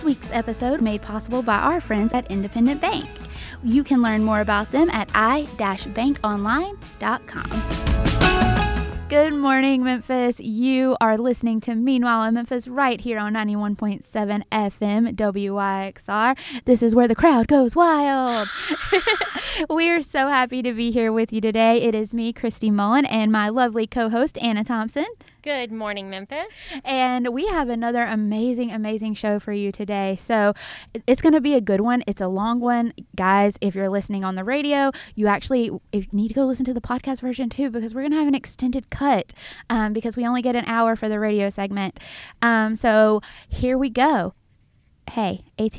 This week's episode made possible by our friends at Independent Bank. You can learn more about them at i-bankonline.com. Good morning, Memphis. You are listening to Meanwhile in Memphis right here on 91.7 FM WYXR. This is where the crowd goes wild. we are so happy to be here with you today. It is me, Christy Mullen, and my lovely co host, Anna Thompson. Good morning, Memphis. And we have another amazing, amazing show for you today. So it's going to be a good one. It's a long one. Guys, if you're listening on the radio, you actually need to go listen to the podcast version too, because we're going to have an extended cut um, because we only get an hour for the radio segment. Um, so here we go. Hey, AT,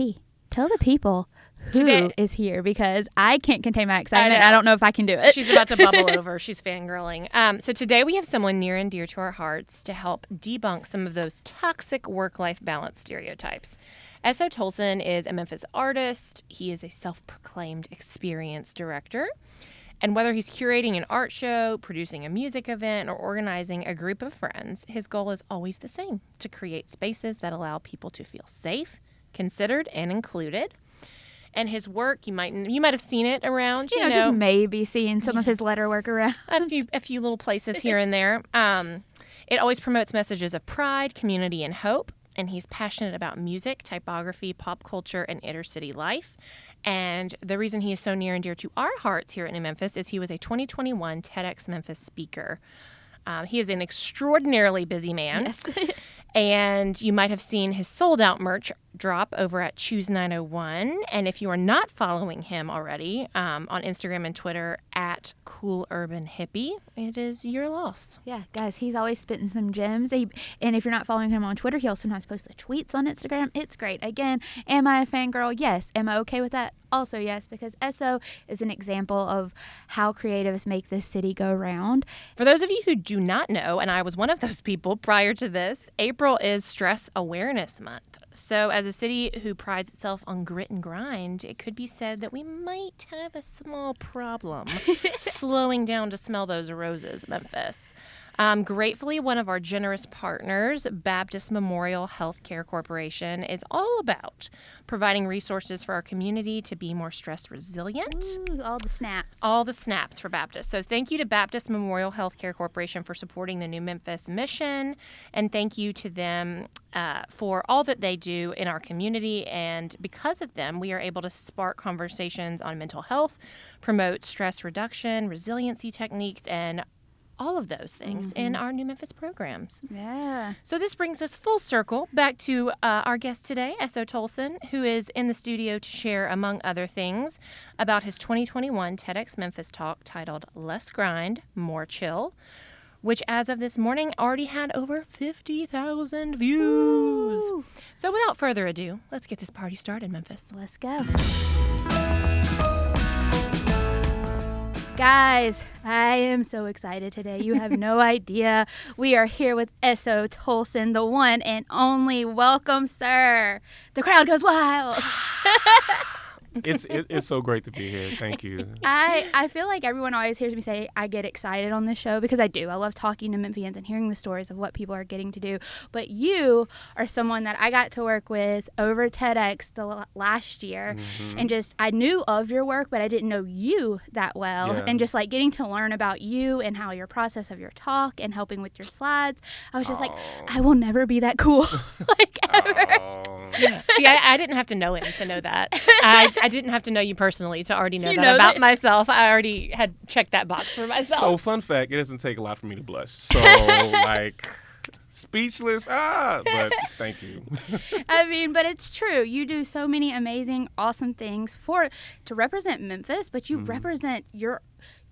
tell the people who Today- is here because I can't contain my excitement. know. I, don't know if I can do it. She's about to bubble over. She's fangirling. Um, so today we have someone near and dear to our hearts to help debunk some of those toxic work-life balance stereotypes. S.O. Tolson is a Memphis artist. He is a self-proclaimed experience director. And whether he's curating an art show, producing a music event, or organizing a group of friends, his goal is always the same to create spaces that allow people to feel safe, considered, and included. And his work, you might you might have seen it around. you know, just maybe seeing some of his letter work around. a few a few little places here and there. Um, it always promotes messages of pride, community, and hope. And he's passionate about music, typography, pop culture, and inner city life. And the reason he is so near and dear to our hearts here in Memphis is he was a 2021 TEDx Memphis speaker. Um, he is an extraordinarily busy man. And you might have seen his sold out merch drop over at Choose 901. And if you are not following him already um, on Instagram and Twitter at Cool Urban Hippie, it is your loss. Yeah, guys, he's always spitting some gems. He, and if you're not following him on Twitter, he'll sometimes post the tweets on Instagram. It's great. Again, am I a fangirl? Yes. Am I okay with that? Also, yes, because SO is an example of how creatives make this city go round. For those of you who do not know, and I was one of those people prior to this, April is Stress Awareness Month. So, as a city who prides itself on grit and grind, it could be said that we might have a small problem slowing down to smell those roses, Memphis. Um, gratefully, one of our generous partners, Baptist Memorial Healthcare Corporation, is all about providing resources for our community to be more stress resilient Ooh, all the snaps. all the snaps for Baptist. So thank you to Baptist Memorial Healthcare Corporation for supporting the New Memphis mission, and thank you to them uh, for all that they do in our community. And because of them, we are able to spark conversations on mental health, promote stress reduction, resiliency techniques, and all of those things in our New Memphis programs. yeah. So this brings us full circle back to uh, our guest today, S.O. Tolson, who is in the studio to share, among other things, about his 2021 TEDx Memphis talk titled "Less Grind, More Chill." Which, as of this morning, already had over 50,000 views. Woo. So, without further ado, let's get this party started, Memphis. Let's go. Guys, I am so excited today. You have no idea. We are here with S.O. Tolson, the one and only. Welcome, sir. The crowd goes wild. it's it, it's so great to be here. Thank you. I, I feel like everyone always hears me say I get excited on this show because I do. I love talking to Memphians and hearing the stories of what people are getting to do. But you are someone that I got to work with over TEDx the l- last year, Mm-hmm. and just I knew of your work, but I didn't know you that well. Yeah. And just like getting to learn about you and how your process of your talk and helping with your slides, I was just like, I will never be that cool, like ever. Oh, See, I, I didn't have to know him to know that. I, I didn't have to know you personally to already know You that know about that- myself. I already had checked that box for myself. so fun fact, it doesn't take a lot for me to blush. So like speechless. Ah, but thank you. I mean, but it's true. You do so many amazing, awesome things for to represent Memphis, but you represent your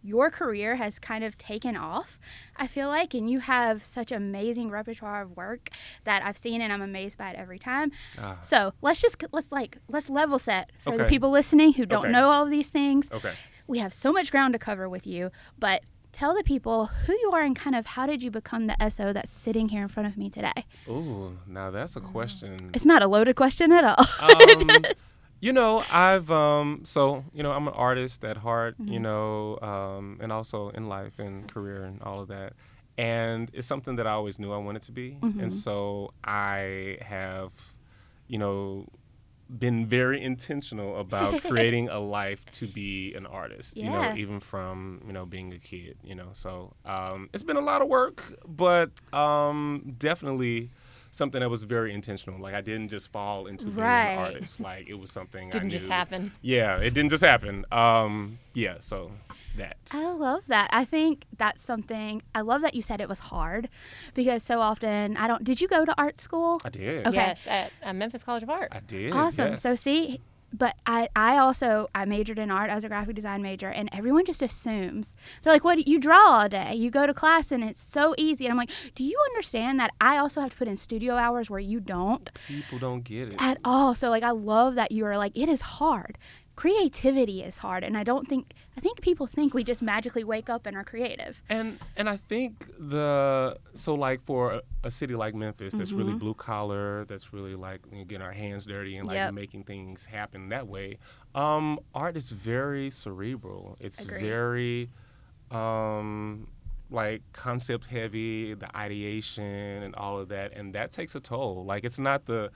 your career has kind of taken off. I feel like, and you have such amazing repertoire of work that I've seen, and I'm amazed by it every time. Ah. So let's just let's like let's level set for the people listening who don't Okay. know all of these things. Okay. We have so much ground to cover with you, but tell the people who you are and kind of how did you become the SO that's sitting here in front of me today. Ooh, now that's a question. It's not a loaded question at all. Um, you know, I've um, so you know, I'm an artist at heart. Mm-hmm. You know, um, and also in life and career and all of that. And it's something that I always knew I wanted to be. Mm-hmm. And so I have, you know, been very intentional about creating a life to be an artist. yeah. You know, even from you know being a kid. You know, so um, it's been a lot of work, but um, definitely something that was very intentional. Like I didn't just fall into being Right. an artist. Like it was something I Didn't just happen. Yeah, it didn't just happen. Um, yeah, so that. I love that. I think that's something. I love that you said it was hard because so often I don't. Did you go to art school? I did. Okay. Yes, at uh, Memphis College of Art. I did. Awesome. So see, but I I also I majored in art as a graphic design major, and everyone just assumes they're like, "What? You draw all day? You go to class, and it's so easy." And I'm like, "Do you understand that I also have to put in studio hours where you don't people don't get it. at all?" So like, I love that you are like, "It is hard." Creativity is hard, and I don't think I think people think we just magically wake up and are creative. And and I think the so like for a, a city like Memphis that's really blue collar, that's really like you know, getting our hands dirty and like Yep. making things happen that way. Um, art is very cerebral. It's Agreed. very um like concept heavy, the ideation and all of that, and that takes a toll. Like it's not the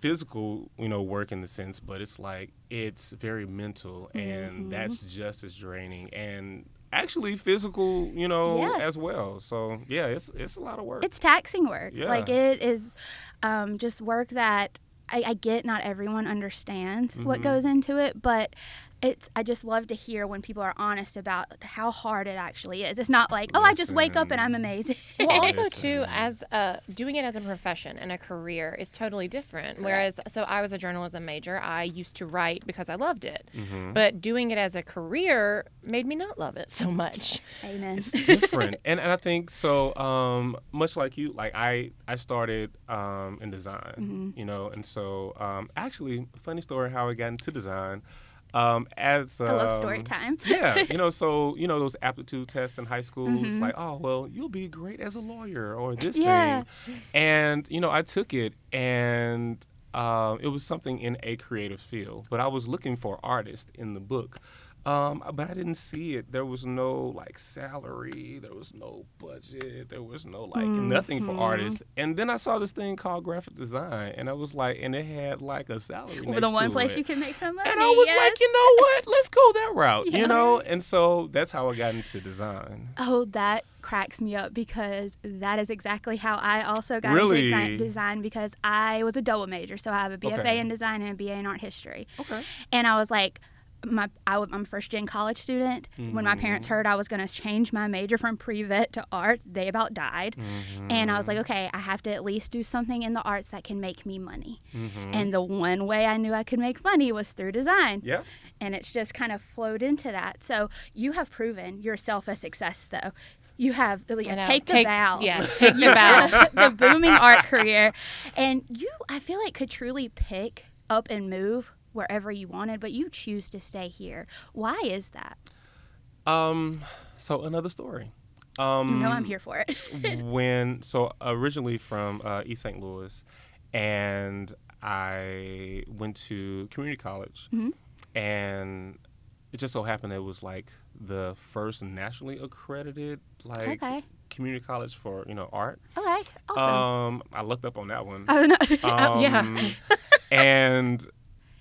physical, you know, work in the sense, but it's like it's very mental, and that's just as draining and actually physical, you know, Yeah. as well. So yeah, it's it's a lot of work. It's taxing work. Like it is um, just work that I, I get. Not everyone understands Mm-hmm. what goes into it, but it's. I just love to hear when people are honest about how hard it actually is. It's not like, oh, I just wake up and I'm amazing. Well, also Listen. too, as a, doing it as a profession and a career is totally different. Whereas, so I was a journalism major. I used to write because I loved it, Mm-hmm. but doing it as a career made me not love it so much. Amen. it's different and, and i think so um, much like you like i i started um, in design Mm-hmm. you know and so um, actually funny story how i got into design um, as I love story um, time. yeah, you know, so you know those aptitude tests in high schools, Mm-hmm. like, oh well, you'll be great as a lawyer or this Yeah. thing, and you know, I took it, and um, it was something in a creative field, but I was looking for artist in the book. Um, but I didn't see it. There was no like salary. There was no budget. There was no like nothing Mm-hmm. for artists. And then I saw this thing called graphic design, and I was like, and it had like a salary. Well, the one place it. you can make some money. And I was yes. like, you know what? Let's go that route, Yeah. you know? And so that's how I got into design. Oh, that cracks me up because that is exactly how I also got Really? into design, design because I was a double major. So I have a BFA Okay. in design and a BA in art history. Okay. And I was like, my I, w- I'm a first gen college student. When my parents Mm-hmm. heard I was going to change my major from pre vet to art, they about died. And I was like, Mm-hmm. okay, I have to at least do something in the arts that can make me money. Mm-hmm. And the one way I knew I could make money was through design. Yeah. And it's just kind of flowed into that. So you have proven yourself a success, though. You have I yeah, know. take the Take- bows. yeah, take your bow. the booming art career, and you, I feel like, could truly pick up and move wherever you wanted, but you choose to stay here. Why is that? Um, so another story. Um, You know I'm here for it. when so originally from uh, East St. Louis, and I went to community college, Mhm. and it just so happened it was like the first nationally accredited like Okay. community college for you know art. okay, awesome. Um, I looked up on that one. I don't know. Oh, yeah. Um, and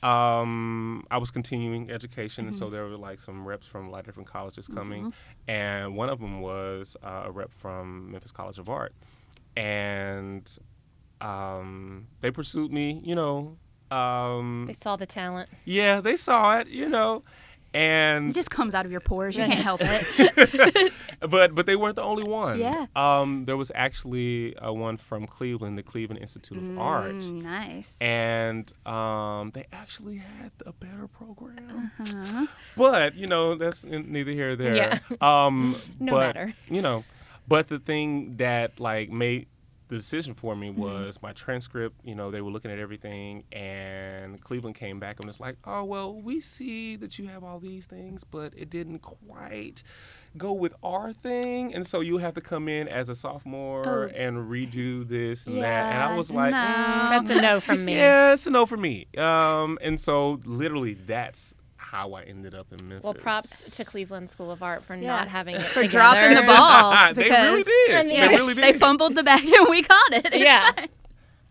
um, I was continuing education, and Mm-hmm. so there were like some reps from a lot of different colleges coming, and one of them was uh, a rep from Memphis College of Art, and um, they pursued me. You know, um, They saw the talent. yeah, they saw it. You know, and it just comes out of your pores. You can't help it. but but they weren't the only one. Yeah. Um, there was actually uh, one from Cleveland, the Cleveland Institute of Art, Mm, nice. and um, they actually had a better program. Uh-huh. But you know, that's neither here nor there. Yeah. Um, No but, matter. You know, but the thing that like made the decision for me Mm-hmm. was my transcript. You know, they were looking at everything, and Cleveland came back and was like, "Oh well, we see that you have all these things, but it didn't quite." Go with our thing, and so you have to come in as a sophomore Oh. and redo this and that. And I was like, no. mm, That's a no from me. yeah, it's a no for me. Um, and so literally that's how I ended up in Memphis. Well, props to Cleveland School of Art for Yeah. not having it For together. dropping the ball. they really because, did. I mean, they really did. They fumbled the bag and we caught it. Yeah.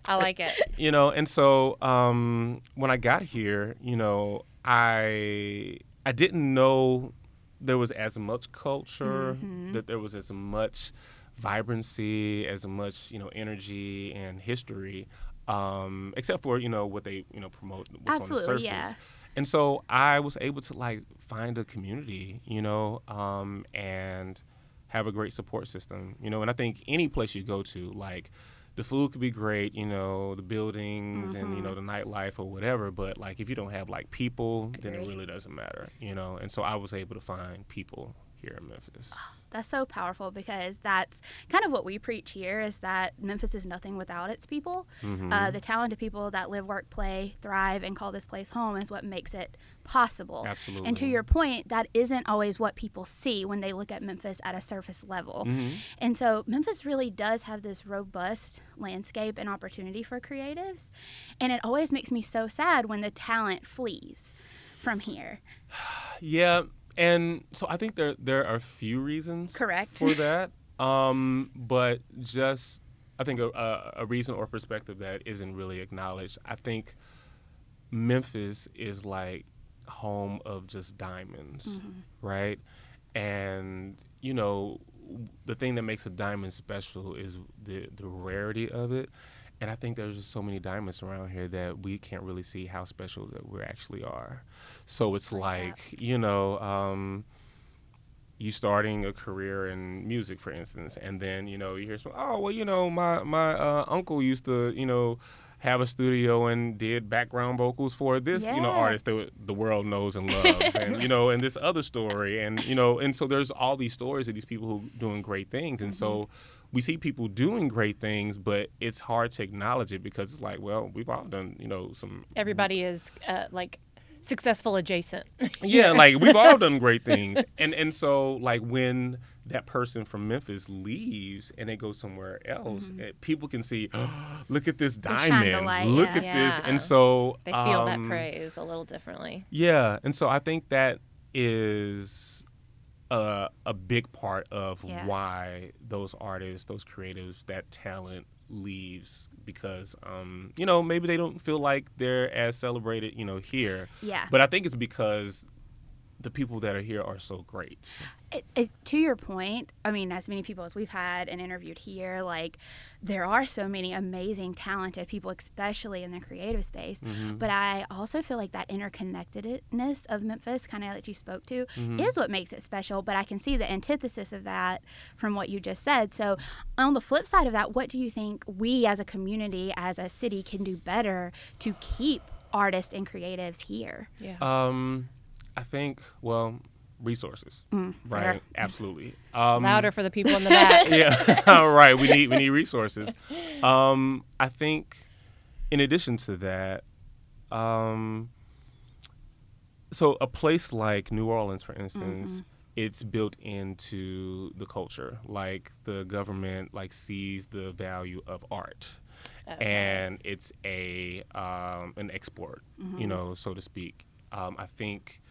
I like it. you know, and so um, when I got here, you know, I I didn't know there was as much culture, Mm-hmm. that there was as much vibrancy, as much you know energy and history, um, except for you know what they you know promote what's Absolutely, on the surface. yeah. And so I was able to like find a community, you know, um, and have a great support system, you know. And I think any place you go to, like the food could be great, you know, the buildings and you know Mm-hmm. the nightlife or whatever, but like if you don't have like people, then it really doesn't matter, you know. And so I was able to find people here in Memphis. That's so powerful because that's kind of what we preach here is that Memphis is nothing without its people. Mm-hmm. Uh, the talented people that live, work, play, thrive, and call this place home is what makes it possible. Absolutely. And to your point, that isn't always what people see when they look at Memphis at a surface level. Mm-hmm. And so Memphis really does have this robust landscape and opportunity for creatives. And it always makes me so sad when the talent flees from here. Yeah, and so I think there there are a few reasons Correct. for that. Um, but just I think a, a, a reason or perspective that isn't really acknowledged. I think Memphis is like home of just diamonds, right? And you know, the thing that makes a diamond special is the the rarity of it. And I think there's just so many diamonds around here that we can't really see how special that we actually are. So it's Like you know, um, you starting a career in music, for instance, and then you know you hear some, oh well, you know, my my uh, uncle used to, you know, have a studio and did background vocals for this, you know, artist that the world knows and loves, and you know, and this other story, and you know, and so there's all these stories of these people who doing great things, and so we see people doing great things, but it's hard to acknowledge it because it's like, well, we've all done, you know, some Everybody is uh, like successful adjacent. yeah, like we've all done great things, and and so like when that person from Memphis leaves and they go somewhere else, eh, people can see, look at this Mm-hmm. diamond, light, look yeah. at this, and so they feel that um, praise a little differently. Yeah, and so I think that is a a big part of Yeah. why those artists, those creatives, that talent leaves because um you know maybe they don't feel like they're as celebrated you know here Yeah. but i think it's because the people that are here are so great it, it, to your point, I mean, as many people as we've had and interviewed here, like there are so many amazing, talented people, especially in the creative space. But I also feel like that interconnectedness of Memphis, kind of that you spoke to, is what makes it special. But I can see the antithesis of that from what you just said. So, on the flip side of that, what do you think we as a community, as a city, can do better to keep artists and creatives here? Yeah. um i think well resources. Fair. right absolutely. Um Louder for the people in the back. yeah all right we need we need resources. Um i think in addition to that um so a place like new orleans for instance it's built into the culture like the government like sees the value of art. And it's a um, an export you know so to speak. Um, i think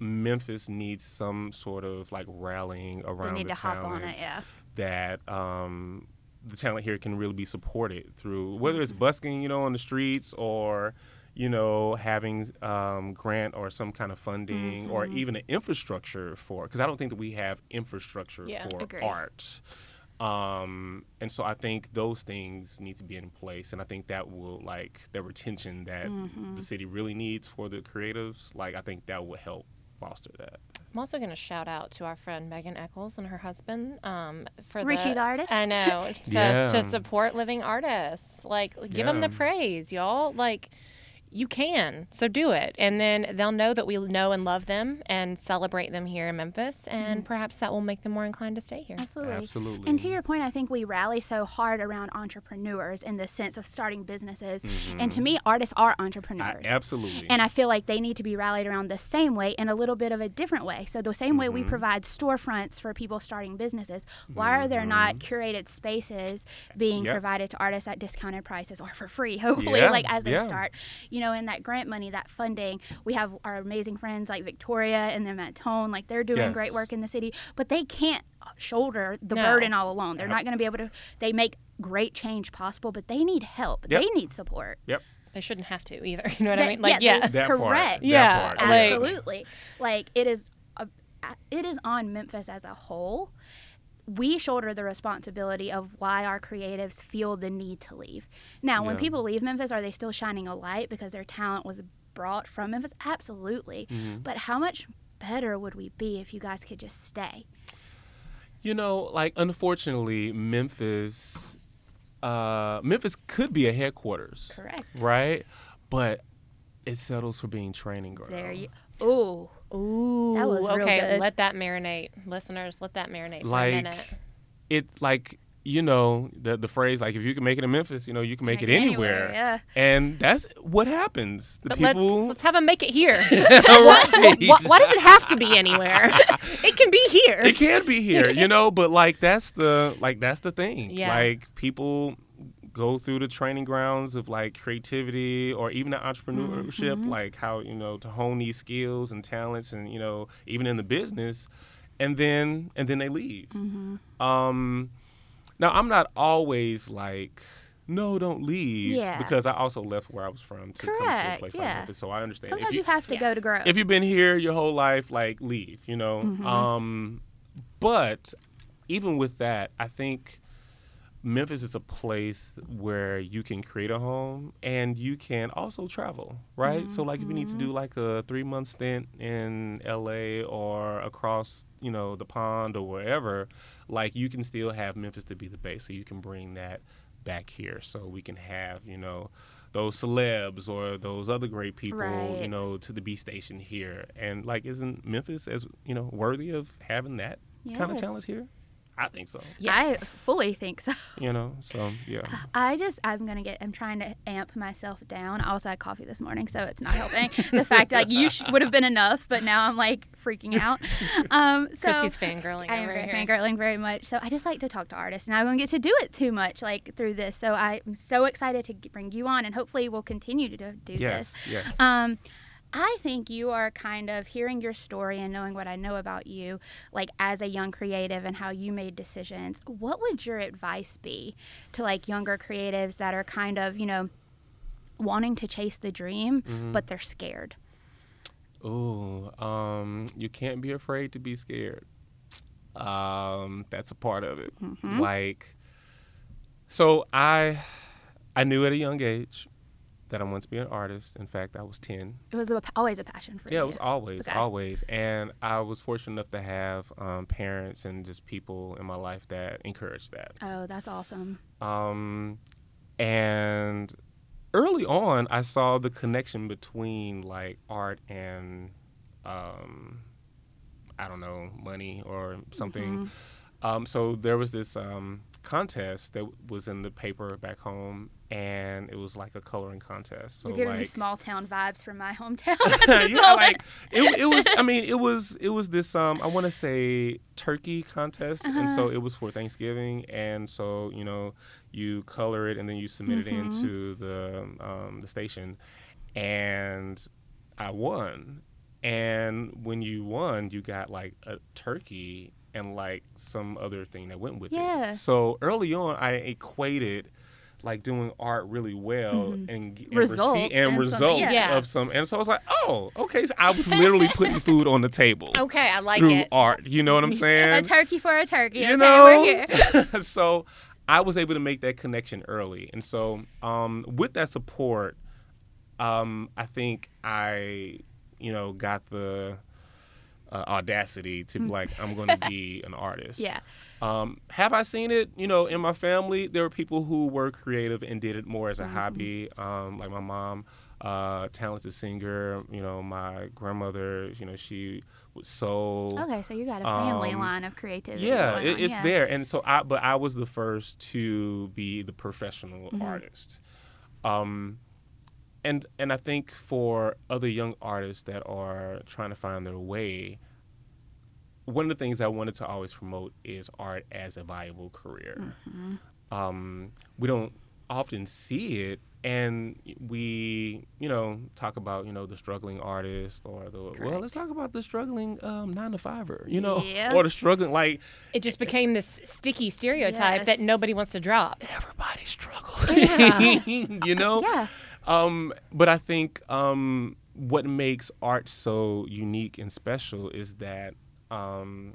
Memphis needs some sort of like rallying around need the to hop on talent it, yeah. that um, the talent here can really be supported through whether it's busking, you know, on the streets or you know having um, grant or some kind of funding or even an infrastructure for because I don't think that we have infrastructure Yeah. for Agree. art. Um, and so I think those things need to be in place, and I think that will like the retention that Mm-hmm. the city really needs for the creatives. Like I think that will help foster that. I'm also going to shout out to our friend Megan Eccles and her husband um, for Richie the, the artist? I know to, Yeah. to support living artists. Like, give them the praise, y'all. Like, you can, so do it, and then they'll know that we know and love them and celebrate them here in Memphis, and perhaps that will make them more inclined to stay here. Absolutely. Absolutely. And to your point, I think we rally so hard around entrepreneurs in the sense of starting businesses. And to me, artists are I, entrepreneurs. absolutely. And I feel like they need to be rallied around the same way in a little bit of a different way. So, the same way we Mm-hmm. provide storefronts for people starting businesses, why are there not curated spaces being Mm-hmm. Yep. provided to artists at discounted prices or for free, hopefully, Yeah, like as they yeah. start? You know, and that grant money, that funding. We have our amazing friends like Victoria and them at Tone, like they're doing great work in the city, but they can't uh, shoulder the No. burden all alone. They're Yep. not going to be able to. They make great change possible, but they need help. Yep. They need support. Yep. They shouldn't have to either. You know what I mean? Like, they- yeah. That part. correct. That Yeah, part. like- Absolutely. Like it is a, it is on Memphis as a whole. We shoulder the responsibility of why our creatives feel the need to leave. Now, when people leave Memphis, are they still shining a light because their talent was brought from Memphis? Absolutely. Mm-hmm. But how much better would we be if you guys could just stay? You know, like unfortunately, Memphis, uh, Memphis could be a headquarters, Correct. right? But it settles for being training ground. There you. Ooh. Ooh. That was real okay. good. Let that marinate, listeners. Let that marinate for Like, a minute. It like you know the the phrase like if you can make it in Memphis, you know you can make, it anywhere. Yeah. And that's what happens. The But people. let's let's have them make it here. Right. why, why does it have to be anywhere? it can be here. it can be here, you know, but like that's the like that's the thing. Yeah. Like people go through the training grounds of like creativity or even the entrepreneurship, Mm-hmm. like how, you know, to hone these skills and talents and, you know, even in the business and then and then they leave. Mm-hmm. Um now I'm not always like no, don't leave. Yeah. Because I also left where I was from to come to a Correct, place like yeah. Memphis. So I understand. Sometimes if you, have to go to grow. if you've been here your whole life, like leave, you know. Mm-hmm. Um, but even with that, I think Memphis is a place where you can create a home and you can also travel, right? So like if you need to Mm-hmm. do like a three month stint in LA or across, you know, the pond or wherever, like you can still have Memphis to be the base. So you can bring that back here so we can have, you know, those celebs or those other great people, you know, to the B station here. And like isn't Memphis as, you know, worthy of having that kind of Yes. talent here? I think so. Yes. I fully think so. You know, so yeah. I just I'm gonna get I'm trying to amp myself down. Also, I also had coffee this morning, so it's not helping. the fact like you sh- would have been enough, but now I'm like freaking out. Um, so Christy's fangirling I am over very here. fangirling very much. So I just like to talk to artists, and I don't get to do it too much like through this. So I'm so excited to bring you on, and hopefully we'll continue to do, do Yes, this. yes. Um, I think you are kind of hearing your story and knowing what I know about you, like as a young creative and how you made decisions. What would your advice be to like younger creatives that are kind of, you know, wanting to chase the dream, Mm-hmm. but they're scared? Ooh, um, you can't be afraid to be scared. Um, that's a part of it. Mm-hmm. Like, so I, I knew at a young age that I wanted to be an artist. In fact, I was ten. It was a, always a passion for you. Yeah, it was always, Okay. always. And I was fortunate enough to have um, parents and just people in my life that encouraged that. Oh, that's awesome. Um, and early on, I saw the connection between like art and, um, I don't know, money or something. Mm-hmm. Um, so there was this um, contest that was in the paper back home, and it was like a coloring contest. So You're giving like, me small town vibes from my hometown. yeah, like it, it was. I mean, it was it was this. Um, I want to say turkey contest, and Uh-huh. so it was for Thanksgiving, and so you know, you color it and then you submit Mm-hmm. it into the um, the station, and I won. And when you won, you got like a turkey and like some other thing that went with Yeah. it. So early on, I equated like doing art really well and, g- and, Mm-hmm. Results receipt- and and some- results yeah. of some. And so I was like, oh, okay. So I was literally putting food on the table Okay, I like it through it. art. You know what I'm saying? a turkey for a turkey. you okay, know we're here. so i was able to make that connection early and so um, with that support um, i think i you know got the uh, audacity to be like i'm going to be an artist Mm. Yeah. Um, have I seen it? You know, in my family, there were people who were creative and did it more as a Mm-hmm. hobby. Um, like my mom, uh, talented singer. You know, my grandmother. You know, she was so. Okay, so you got a family Um, line of creativity. Yeah, it, it's yeah. there, and so I. But I was the first to be the professional Mm-hmm. artist. Um, and and I think for other young artists that are trying to find their way, one of the things I wanted to always promote is art as a viable career. Mm-hmm. Um, we don't often see it and we you know talk about you know the struggling artist or the well let's talk about the struggling um, nine to fiver you know Yeah. or the struggling like It just became this sticky stereotype that nobody wants to drop. everybody struggles, Yeah. you know Yeah. um but i think um what makes art so unique and special is that um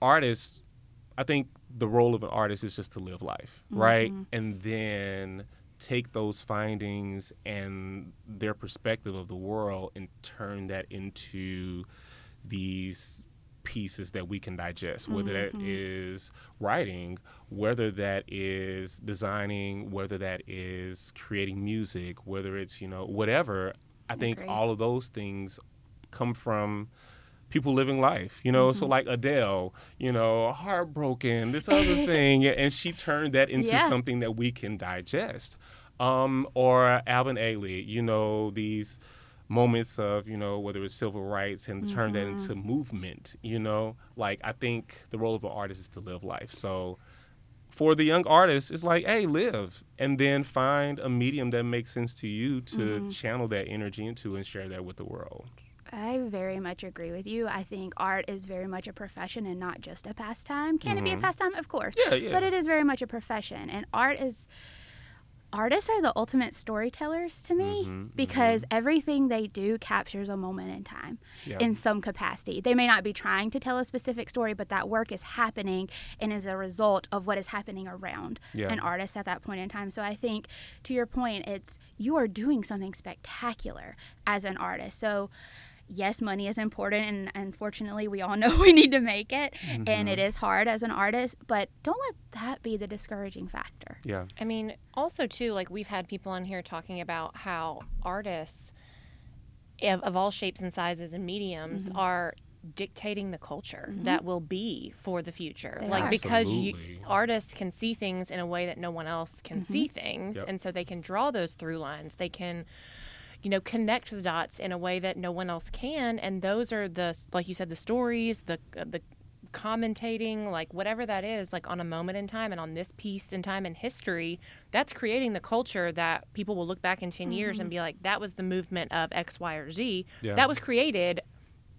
artists i think the role of an artist is just to live life right and then take those findings and their perspective of the world and turn that into these pieces that we can digest, whether that is writing, whether that is designing, whether that is creating music, whether it's, you know, whatever. I think Agree. all of those things come from people living life, you know. So mm-hmm. like Adele, you know, heartbroken, this other thing, and she turned that into Yeah. something that we can digest. Um, or Alvin Ailey, you know, these moments of, you know, whether it's civil rights and turn that into mm-hmm. movement, you know. Like I think the role of an artist is to live life. So for the young artist, it's like, hey, live, and then find a medium that makes sense to you to mm-hmm. channel that energy into and share that with the world. I very much agree with you. I think art is very much a profession and not just a pastime. Can it be a pastime? Of course. Mm-hmm. Yeah, yeah. But it is very much a profession. And art is artists are the ultimate storytellers to me Mhm, because everything they do captures a moment in time in some capacity. They may not be trying to tell a specific story, but that work is happening and is a result of what is happening around an artist at that point in time. So I think to your point, it's you are doing something spectacular as an artist. So yes, money is important and unfortunately we all know we need to make it mm-hmm. and it is hard as an artist, but don't let that be the discouraging factor. yeah. I mean, also too, like we've had people on here talking about how artists of, of all shapes and sizes and mediums mm-hmm. are dictating the culture mm-hmm. that will be for the future. They like are. because you, artists can see things in a way that no one else can see things, Yep. and so they can draw those through lines. They can you know connect the dots in a way that no one else can and those are the like you said the stories the uh, the commentating like whatever that is like on a moment in time and on this piece in time in history that's creating the culture that people will look back in 10 years and be like that was the movement of x y or z Yeah. that was created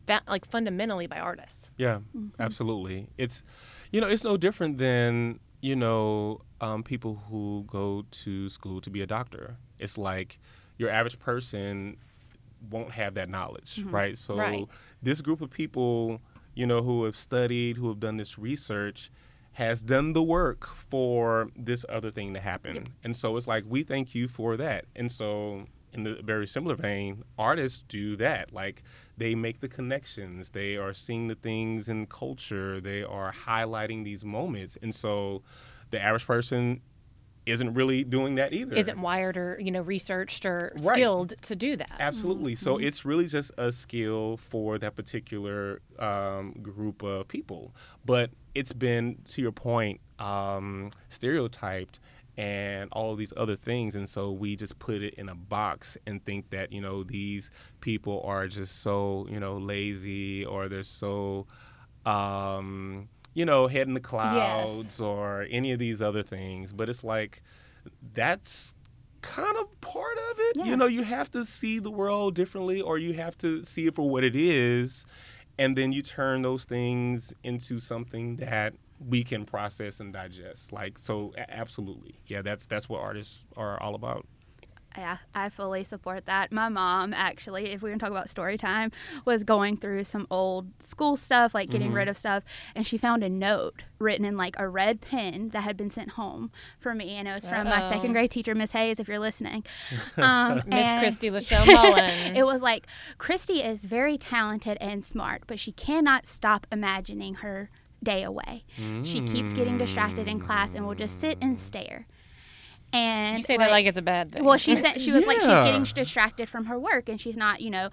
that like fundamentally by artists Yeah, absolutely. It's, you know, it's no different than you know um, people who go to school to be a doctor. It's like your average person won't have that knowledge, mm-hmm. right? So Right. this group of people, you know, who have studied, who have done this research. Has done the work for this other thing to happen. And so it's like, we thank you for that. And so, in the very similar vein, artists do that. Like, they make the connections, they are seeing the things in culture, they are highlighting these moments. And so, the average person isn't really doing that either. isn't wired or you know researched or Right. skilled to do that Absolutely. So it's really just a skill for that particular um, group of people. But it's been, to your point, um, stereotyped and all of these other things. And so we just put it in a box and think that, you know, these people are just so, you know, lazy or they're so. Um, you know, head in the clouds or any of these other things, but it's like that's kind of part of it. Yeah. You know, you have to see the world differently or you have to see it for what it is and then you turn those things into something that we can process and digest. Like so absolutely. Yeah, that's that's what artists are all about. Yeah, I fully support that. My mom, actually, if we were to talk about story time, was going through some old school stuff, like getting rid of stuff, and she found a note written in like a red pen that had been sent home for me, and it was from my Uh-oh. second grade teacher, Miss Hayes, if you're listening. Um, miss christy lachelle mullen It was like Christy is very talented and smart, but she cannot stop imagining her day away. She keeps getting distracted in class and will just sit and stare. And you say that like it's a bad thing well, she said she was like she's getting distracted from her work and she's not, you know.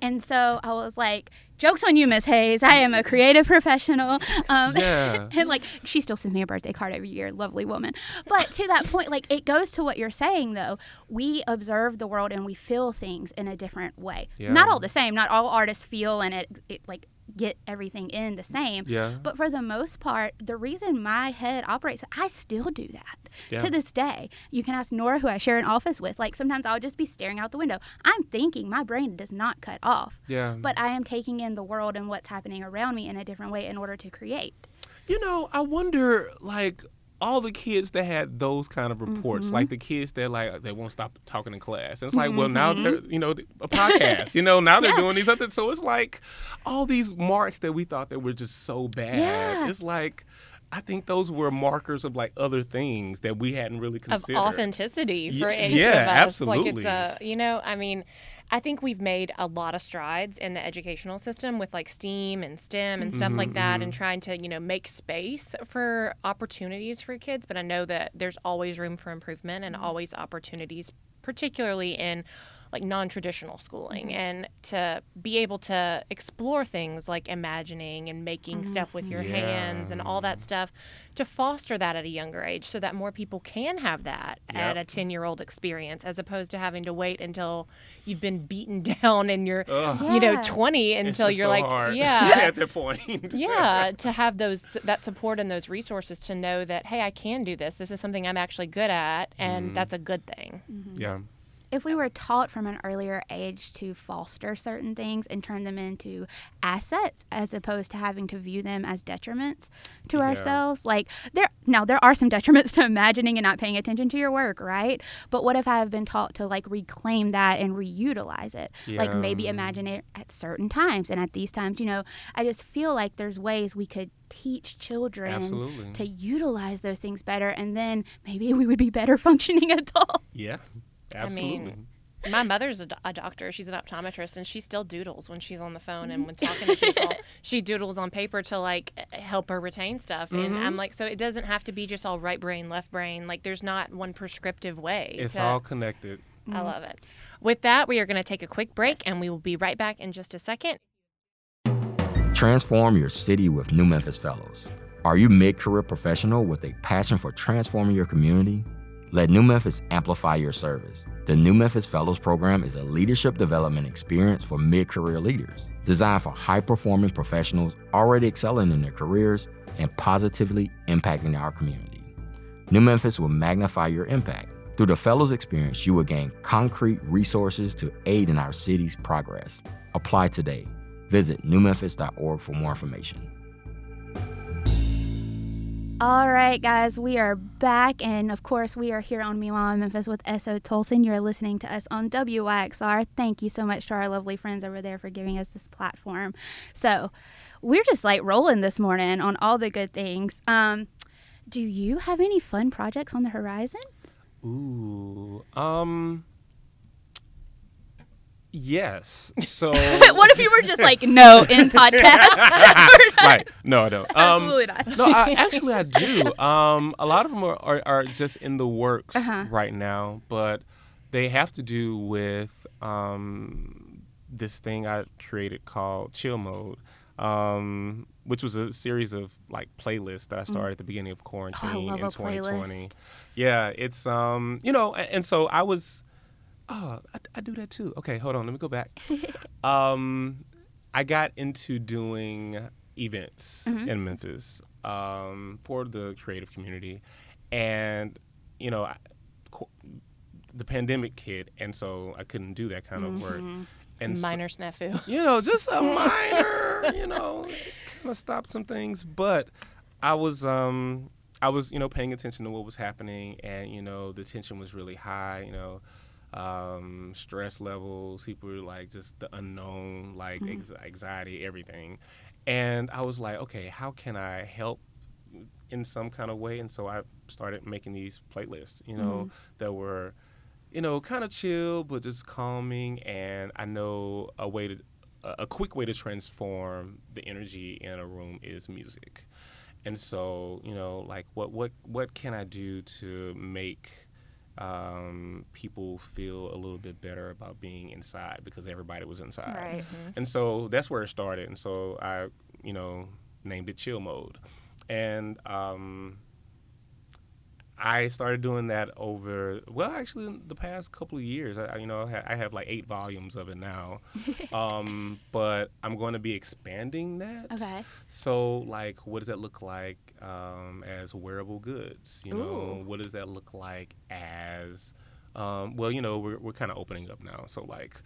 And so I was like, jokes on you, Miss Hayes. I am a creative professional. Um, Yeah. and like she still sends me a birthday card every year. Lovely woman. But to that point, like it goes to what you're saying though. We observe the world and we feel things in a different way. Yeah. Not all the same. Not all artists feel and it, it like get everything in the same. Yeah. But for the most part, the reason my head operates, I still do that Yeah. to this day. You can ask Nora, who I share an office with. Like sometimes I'll just be staring out the window. I'm thinking. My brain does not cut off. Yeah. But I am taking in the world and what's happening around me in a different way in order to create. You know, I wonder, like, all the kids that had those kind of reports, Mm-hmm. like the kids that like they won't stop talking in class. And it's like, well, now they're you know a podcast. you know, now they're Mm-hmm. Yeah. doing these other. Things. So it's like all these marks that we thought that were just so bad. Yeah. It's like. I think those were markers of like other things that we hadn't really considered. of authenticity for each yeah, of us. Like absolutely. it's a, you know, I mean, I think we've made a lot of strides in the educational system with like STEAM and STEM and stuff like that, mm-hmm, and mm-hmm. trying to, you know, make space for opportunities for kids. But I know that there's always room for improvement and mm-hmm. always opportunities, particularly in like non-traditional schooling mm-hmm. and to be able to explore things like imagining and making stuff with your mm-hmm. hands and all that stuff to foster that at a younger age so that more people can have that at a 10 year old experience as opposed to having to wait until you've been beaten down and you're Ugh. you know 20 until you're so like hard. yeah. At that point. yeah to have those that support and those resources to know that hey i can do this. This is something i'm actually good at and mm-hmm. that's a good thing. Yeah. If we were taught from an earlier age to foster certain things and turn them into assets as opposed to having to view them as detriments to Yeah. ourselves, like there now there are some detriments to imagining and not paying attention to your work, right? But what if I have been taught to like reclaim that and reutilize it? Like maybe imagine it at certain times and at these times, you know, I just feel like there's ways we could teach children Absolutely. to utilize those things better and then maybe we would be better functioning adults. Yeah. I mean, my mother's a, do- a doctor. She's an optometrist, and she still doodles when she's on the phone and when mm-hmm. talking to people. she doodles on paper to like help her retain stuff. And I'm mm-hmm. like, so it doesn't have to be just all right brain, left brain. Like, there's not one prescriptive way. it's to- all connected. I mm-hmm. love it. With that, we are going to take a quick break, and we will be right back in just a second. Transform your city with New Memphis Fellows. Are you mid-career professional with a passion for transforming your community? Let New Memphis amplify your service. The New Memphis Fellows Program is a leadership development experience for mid-career leaders, designed for high-performing professionals already excelling in their careers and positively impacting our community. New Memphis will magnify your impact. Through the Fellows experience, you will gain concrete resources to aid in our city's progress. Apply today. Visit newmemphis.org for more information. All right, guys, we are back, and of course, we are here on Meanwhile in Memphis with S.O. Tolson. You're listening to us on WYXR. Thank you so much to our lovely friends over there for giving us this platform. So, we're just like rolling this morning on all the good things. Um, do you have any fun projects on the horizon? Ooh. Um. Yes. So. what if you were just like, no, in podcast? right. No, I don't. Um, Absolutely not. no, I, actually, I do. Um, a lot of them are, are, are just in the works Uh-huh. right now, but they have to do with um, this thing I created called Chill Mode, um, which was a series of like playlists that I started at the beginning of quarantine Mm. Oh, in a 2020. playlist. Yeah, it's um, you know, a- and so I was, oh, I, I do that too. Okay, hold on, let me go back. um, I got into doing events Mm-hmm. in Memphis um, for the creative community, and you know, I, the pandemic hit, and so I couldn't do that kind of work. Mm-hmm. And so- Minor snafu. you know, just a minor, you know, kind of stopped some things. But I was, um, I was, you know, paying attention to what was happening, and you know, the tension was really high. You know, um, stress levels, people like just the unknown, like ex- anxiety, everything. And I was like, okay, how can I help in some kind of way? And so I started making these playlists, you know, that were you know, kind of chill, but just calming. And I know a way to, a a quick way to transform the energy in a room is music. And so, you know, like what what what can I do to make um, people feel a little bit better about being inside because everybody was inside. Right. And so that's where it started. And so I, you know, named it Chill Mode. And um, I started doing that over, well, actually, in the past couple of years. I, I- you know, I I have like eight volumes of it now. um, but I'm going to be expanding that. Okay. So, like, what does that look like um, as wearable goods? You know, Ooh. what does that look like as, um, well, you know, we're, we're kind of opening up now. So, like,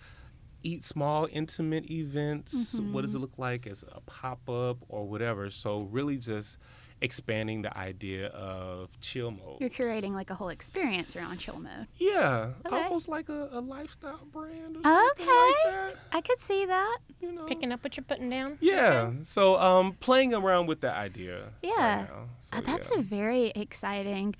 eat small, intimate events. What Mm-hmm. does it look like as a pop up or whatever? So, really just expanding the idea of chill mode. You're curating like a whole experience around chill mode. yeah, Okay. almost like a, a lifestyle brand or something like Okay. that. I could see that. You know, Picking up what you're putting down. Yeah. So um, playing around with the idea. right Yeah. now. Uh, that's yeah. a very exciting.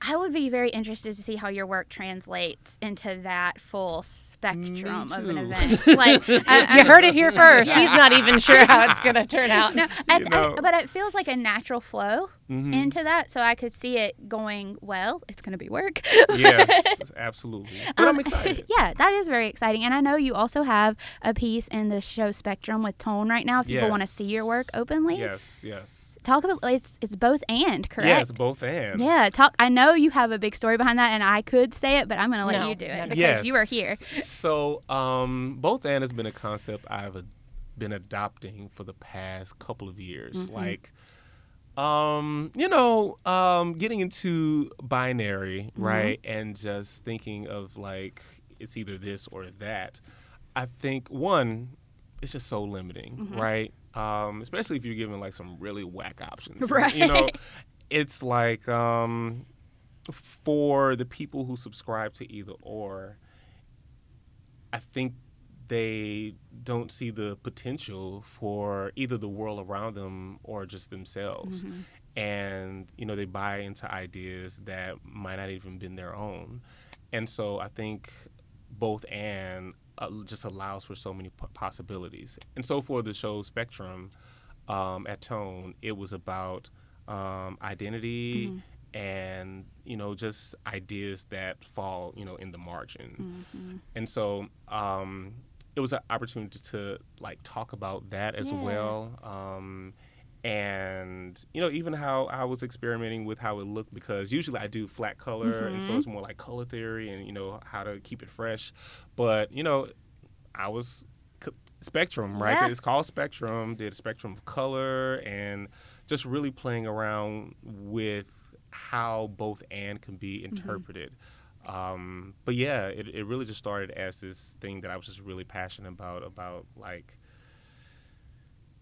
I would be very interested to see how your work translates into that full spectrum of an event. Like I, You heard it here first. Yeah. He's not even sure how it's going to turn out. No, I, I- but it feels like a natural flow Mhm. into that, so I could see it going well. It's going to be work. yes, absolutely. But I'm Um, excited. yeah, that is very exciting, and I know you also have a piece in the show Spectrum with Tone right now. If people want to see your work openly, Yes, yes. Talk about it's it's both and correct. Yeah, it's both and. Yeah, talk. I know you have a big story behind that, and I could say it, but I'm going to let No, you do it no, no. because Yes. you are here. So, um, both and has been a concept I've been adopting for the past couple of years. Mm-hmm. Like, um, you know, um, getting into binary, Mm-hmm. right, and just thinking of like it's either this or that. I think one, it's just so limiting, Mm-hmm. right? Um, especially if you're given like some really whack options, Right. You know, it's like um, for the people who subscribe to either or. I think they don't see the potential for either the world around them or just themselves. And, you know, they buy into ideas that might not even been their own. And so I think both and uh, just allows for so many p- possibilities. And so for the show Spectrum um, at Tone, it was about um, identity and you know just ideas that fall you know in the margin. And so um, it was an opportunity to like talk about that as Yeah. well. Um, and you know even how I was experimenting with how it looked because usually I do flat color and so it's more like color theory and you know how to keep it fresh, but you know I was spectrum right? Yeah. it's called spectrum did a spectrum of color and just really playing around with how both and can be interpreted. Um, but yeah it, it really just started as this thing that i was just really passionate about about like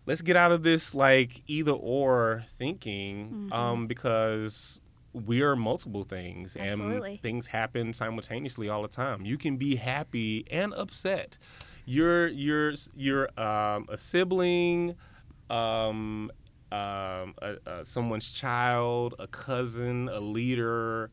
let's get out of this like either or thinking um, because we are multiple things Absolutely. and things happen simultaneously all the time you can be happy and upset you're you're you're um, a sibling um, um, a, a, someone's child a cousin a leader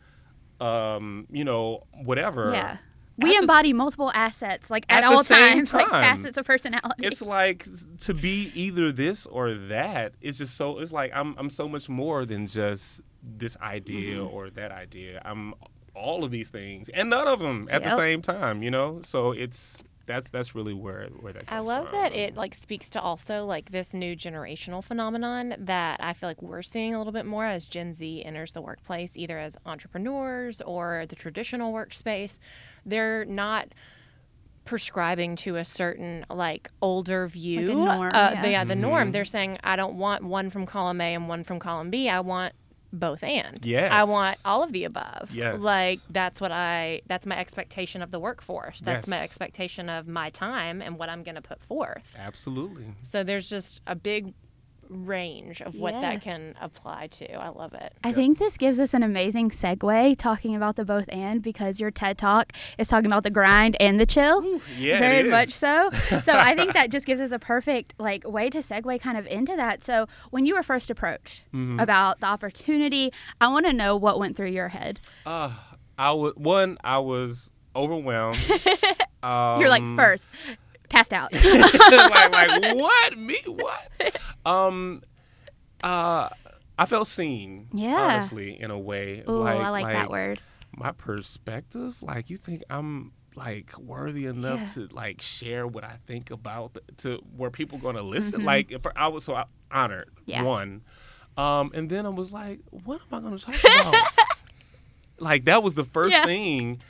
um, you know whatever Yeah. At We the embody multiple assets, like at, at all same times, like time. facets of personality. it's like to be either this or that it's just so it's like i'm i'm so much more than just this idea Mm-hmm. or that idea i'm all of these things and none of them at the same time you know so it's that's that's really where where that I love from. that it like speaks to also like this new generational phenomenon that I feel like we're seeing a little bit more as Gen Z enters the workplace, either as entrepreneurs or the traditional workspace. They're not prescribing to a certain like older view. norm, uh, yeah. the, yeah, the norm. They're saying I don't want one from column A and one from column B. I want both and. Yes. I want all of the above. Yes. Like that's what I that's my expectation of the workforce. That's my expectation of my time and what I'm going to put forth. absolutely So there's just a big range of what Yeah. that can apply to. I love it. I think this gives us an amazing segue talking about the both and because your TED talk is talking about the grind and the chill. yeah very is. much so. So I think that just gives us a perfect like way to segue kind of into that. So when you were first approached Mm-hmm. about the opportunity, I want to know what went through your head. uh i was one i was overwhelmed um, You're like first passed out. like, like what me what um uh i felt seen Yeah. honestly in a way Ooh, like, I like, that word. my perspective, like you think I'm like worthy enough Yeah. to like share what I think about th- to where people going to listen. Mhm. Like if I was so I- honored, Yeah. one, um, and then I was like, what am I going to talk about? like that was the first Yeah. thing,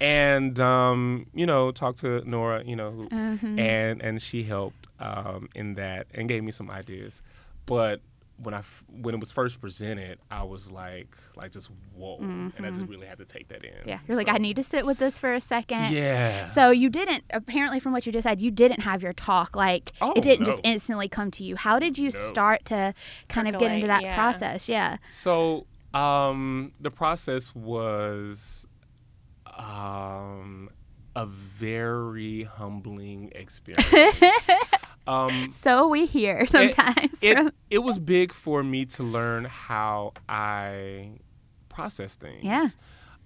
and um, you know, talked to Nora, you know, who, Mhm. and and she helped um, in that and gave me some ideas, but. When I f- when it was first presented, I was like like just whoa, and I just really had to take that in. Mm-hmm. yeah, you're like, I need to sit with this for a second. Yeah. So you didn't apparently from what you just said, you didn't have your talk like Oh, it didn't just instantly come to you. How did you No. start to kind of get into that yeah. process? Yeah. So um, the process was um, a very humbling experience. um, So we hear sometimes. it, from- it was big for me to learn how I process things. Yeah.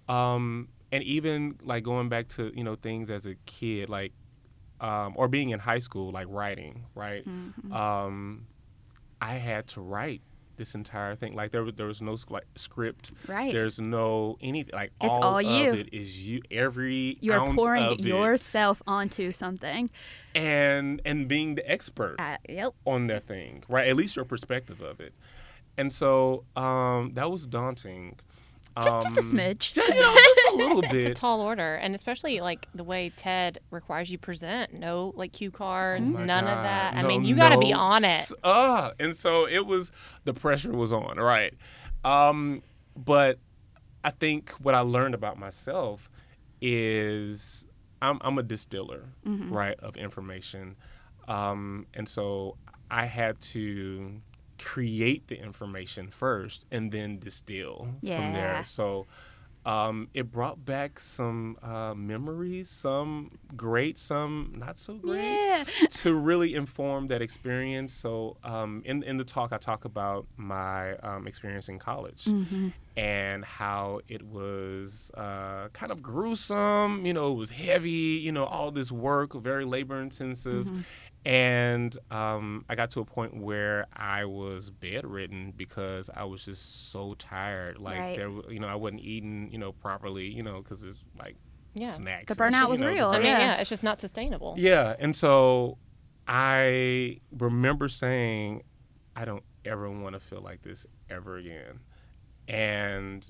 Um, and even like going back to you know things as a kid, like um, or being in high school, like writing, right? Mm-hmm. Um, I had to write this entire thing. Like there, was- there was no like script. right. There's no anything. Like It's all, all of you. it is you. Every you are ounce pouring of it, yourself onto something. and and being the expert Uh, yep. on that thing, right? At least your perspective of it. And so um, that was daunting. Just, just a Um, smidge. ju- you know, just little It's a tall order, and especially like the way TED requires you present. No like cue cards, Oh none God, of that. I mean, you got to be on it. Uh, and so it was the pressure was on, right? Um, but I think what I learned about myself is I'm, I'm a distiller, Mm-hmm. right, of information. Um, and so I had to create the information first and then distill from there. So um, it brought back some uh, memories, some great, some not so great Yeah. to really inform that experience. So, um, in in the talk, I talk about my um, experience in college Mm-hmm. and how it was uh, kind of gruesome. You know, it was heavy. You know, all this work, very labor intensive. Mm-hmm. And um, I got to a point where I was bedridden because I was just so tired. Like Right. there, you know, I wasn't eating, you know, properly. You know, because it's like Yeah. snacks. The burnout was you know, the real, I mean, yeah. yeah, it's just not sustainable. yeah, and so I remember saying, I don't ever want to feel like this ever again. And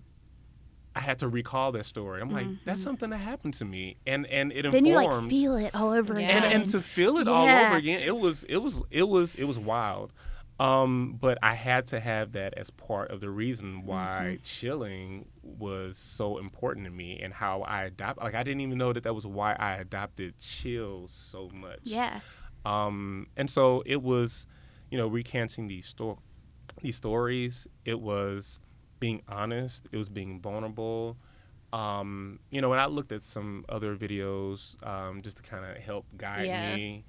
I had to recall that story. I'm like, that's something that happened to me, and and it Mm-hmm. Then you like feel it all over Yeah. and again. and to feel it all over again, it was it was it was it was wild. Um, but I had to have that as part of the reason why Mm-hmm. chilling was so important to me and how I adopt. Like I didn't even know that that was why I adopted chill so much. yeah. Um, and so it was, you know, recanting these sto- these stories. It was being honest. It was being vulnerable. Um, you know, and I looked at some other videos um, just to kind of help guide Yeah. me.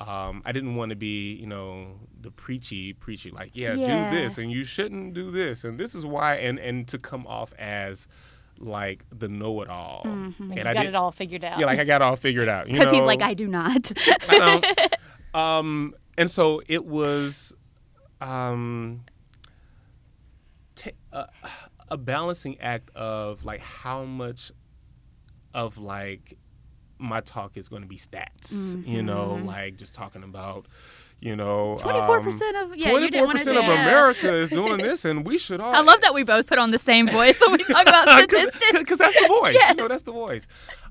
Um, I didn't want to be, you know, the preachy, preachy, like, yeah, Yeah. do this and you shouldn't do this and this is why, and and to come off as like the know-it-all. Like And you I got it all figured out. yeah, like I got it all figured out. Because he's like, I do not. I um, and so it was um, ta a, a balancing act of like how much of like my talk is going to be stats, you know, like just talking about, you know, Mm-hmm. Twenty-four percent of yeah. You didn't want to percent of yeah. America is doing this, and we should all. I love that we both put on the same voice when we talk about statistics. because that's the voice. Yes. You know, that's the voice.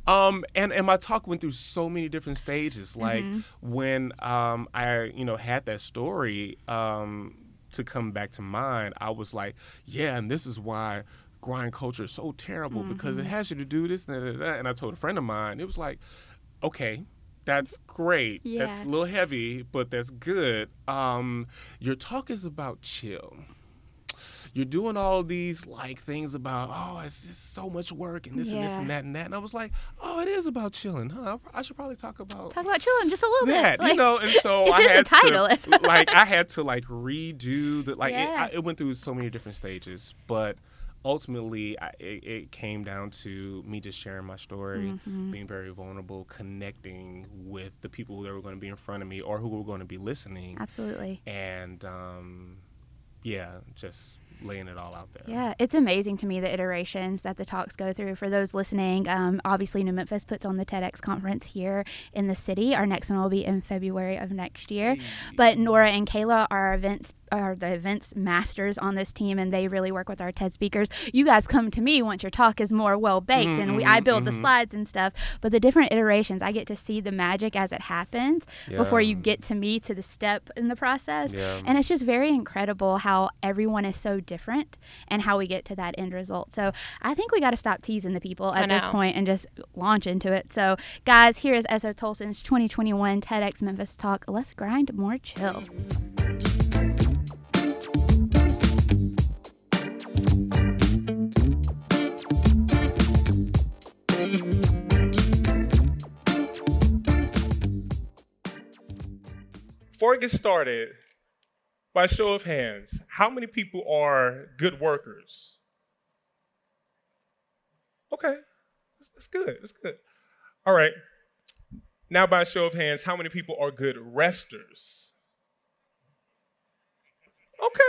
Um, and and my talk went through so many different stages. Like Mm-hmm. when um, I you know had that story um, to come back to mind, I was like, yeah, and this is why grind culture is so terrible because Mm-hmm. it has you to do this and, da. and I told a friend of mine, it was like, okay. That's great. That's a little heavy, but that's good. Um, your talk is about chill you're doing all these like things about oh it's just so much work and this and this and that and that and I was like oh it is about chilling huh I should probably talk about Talk about chilling just a little that bit. you know and so I had title. to like I had to like redo the like Yeah. it, I, it went through so many different stages but ultimately I, it, it came down to me just sharing my story Mm-hmm. being very vulnerable connecting with the people that were going to be in front of me or who were going to be listening Absolutely. and um, yeah, just laying it all out there. Yeah, it's amazing to me the iterations that the talks go through. For those listening, um, obviously New Memphis puts on the TEDx conference here in the city. Our next one will be in February of next year. But Nora and Kayla are events are the events masters on this team, and they really work with our TED speakers. You guys come to me once your talk is more well baked, Mm-hmm, and we I build the slides and stuff. But the different iterations, I get to see the magic as it happens before you get to me to the step in the process. Yeah. And it's just very incredible how everyone is so different and how we get to that end result. So I think we got to stop teasing the people at this point and just launch into it. So, guys, here is S.O. Tolson's 2021 TEDx Memphis talk. Less grind more chill. Before I get started, by show of hands, how many people are good workers? Okay, that's, that's good. That's good. All right. Now, by show of hands, how many people are good resters? Okay.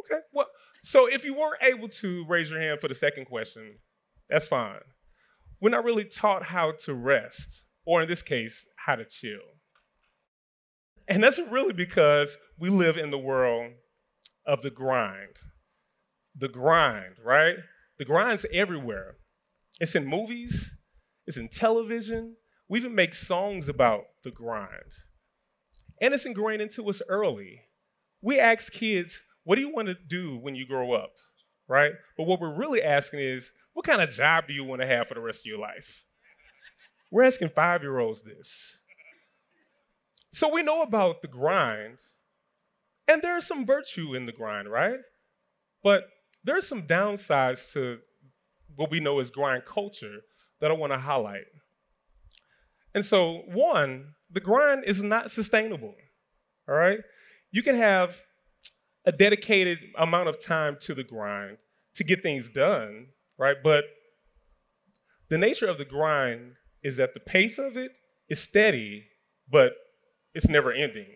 Okay. Well, so if you weren't able to raise your hand for the second question, that's fine. We're not really taught how to rest, or in this case, how to chill. And that's really because we live in the world of the grind. The grind, right? The grind's everywhere. It's in movies, it's in television. We even make songs about the grind. And it's ingrained into us early. We ask kids, what do you want to do when you grow up? Right? But what we're really asking is, what kind of job do you want to have for the rest of your life? We're asking five year olds this. So we know about the grind, and there's some virtue in the grind, right? But there's some downsides to what we know as grind culture that I want to highlight. And so, one, the grind is not sustainable, all right? You can have a dedicated amount of time to the grind to get things done, right? But the nature of the grind is that the pace of it is steady, but it's never ending.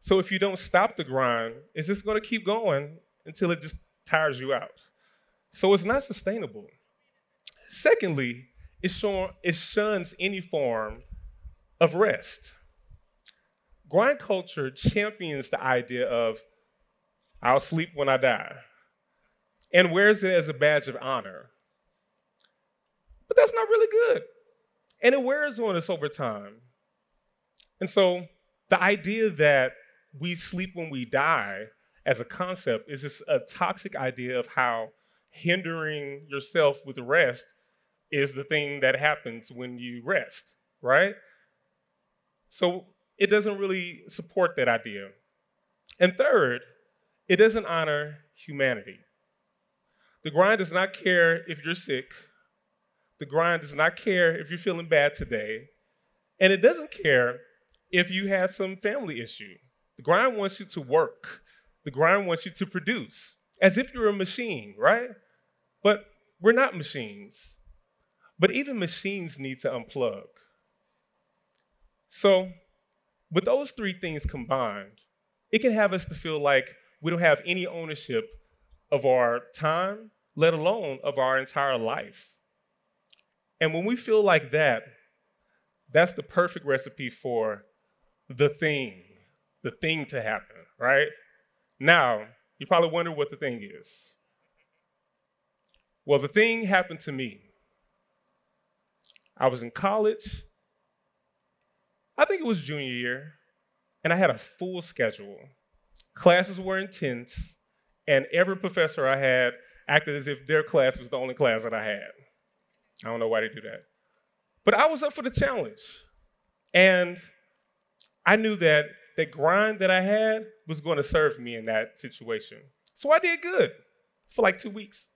So if you don't stop the grind, it's just going to keep going until it just tires you out. So it's not sustainable. Secondly, it, it shuns any form of rest. Grind culture champions the idea of I'll sleep when I die and wears it as a badge of honor. But that's not really good. And it wears on us over time. And so the idea that we sleep when we die as a concept is just a toxic idea of how hindering yourself with rest is the thing that happens when you rest, right? So it doesn't really support that idea. And third, it doesn't honor humanity. The grind does not care if you're sick. The grind does not care if you're feeling bad today. And it doesn't care if you have some family issue. The grind wants you to work. The grind wants you to produce, as if you're a machine, right? But we're not machines. But even machines need to unplug. So, with those three things combined, it can have us to feel like we don't have any ownership of our time, let alone of our entire life. And when we feel like that, that's the perfect recipe for the thing, the thing to happen, right? Now, you probably wonder what the thing is. Well, the thing happened to me. I was in college. I think it was junior year, and I had a full schedule. Classes were intense, and every professor I had acted as if their class was the only class that I had. I don't know why they do that. But I was up for the challenge. And I knew that the grind that I had was going to serve me in that situation. So I did good for like two weeks.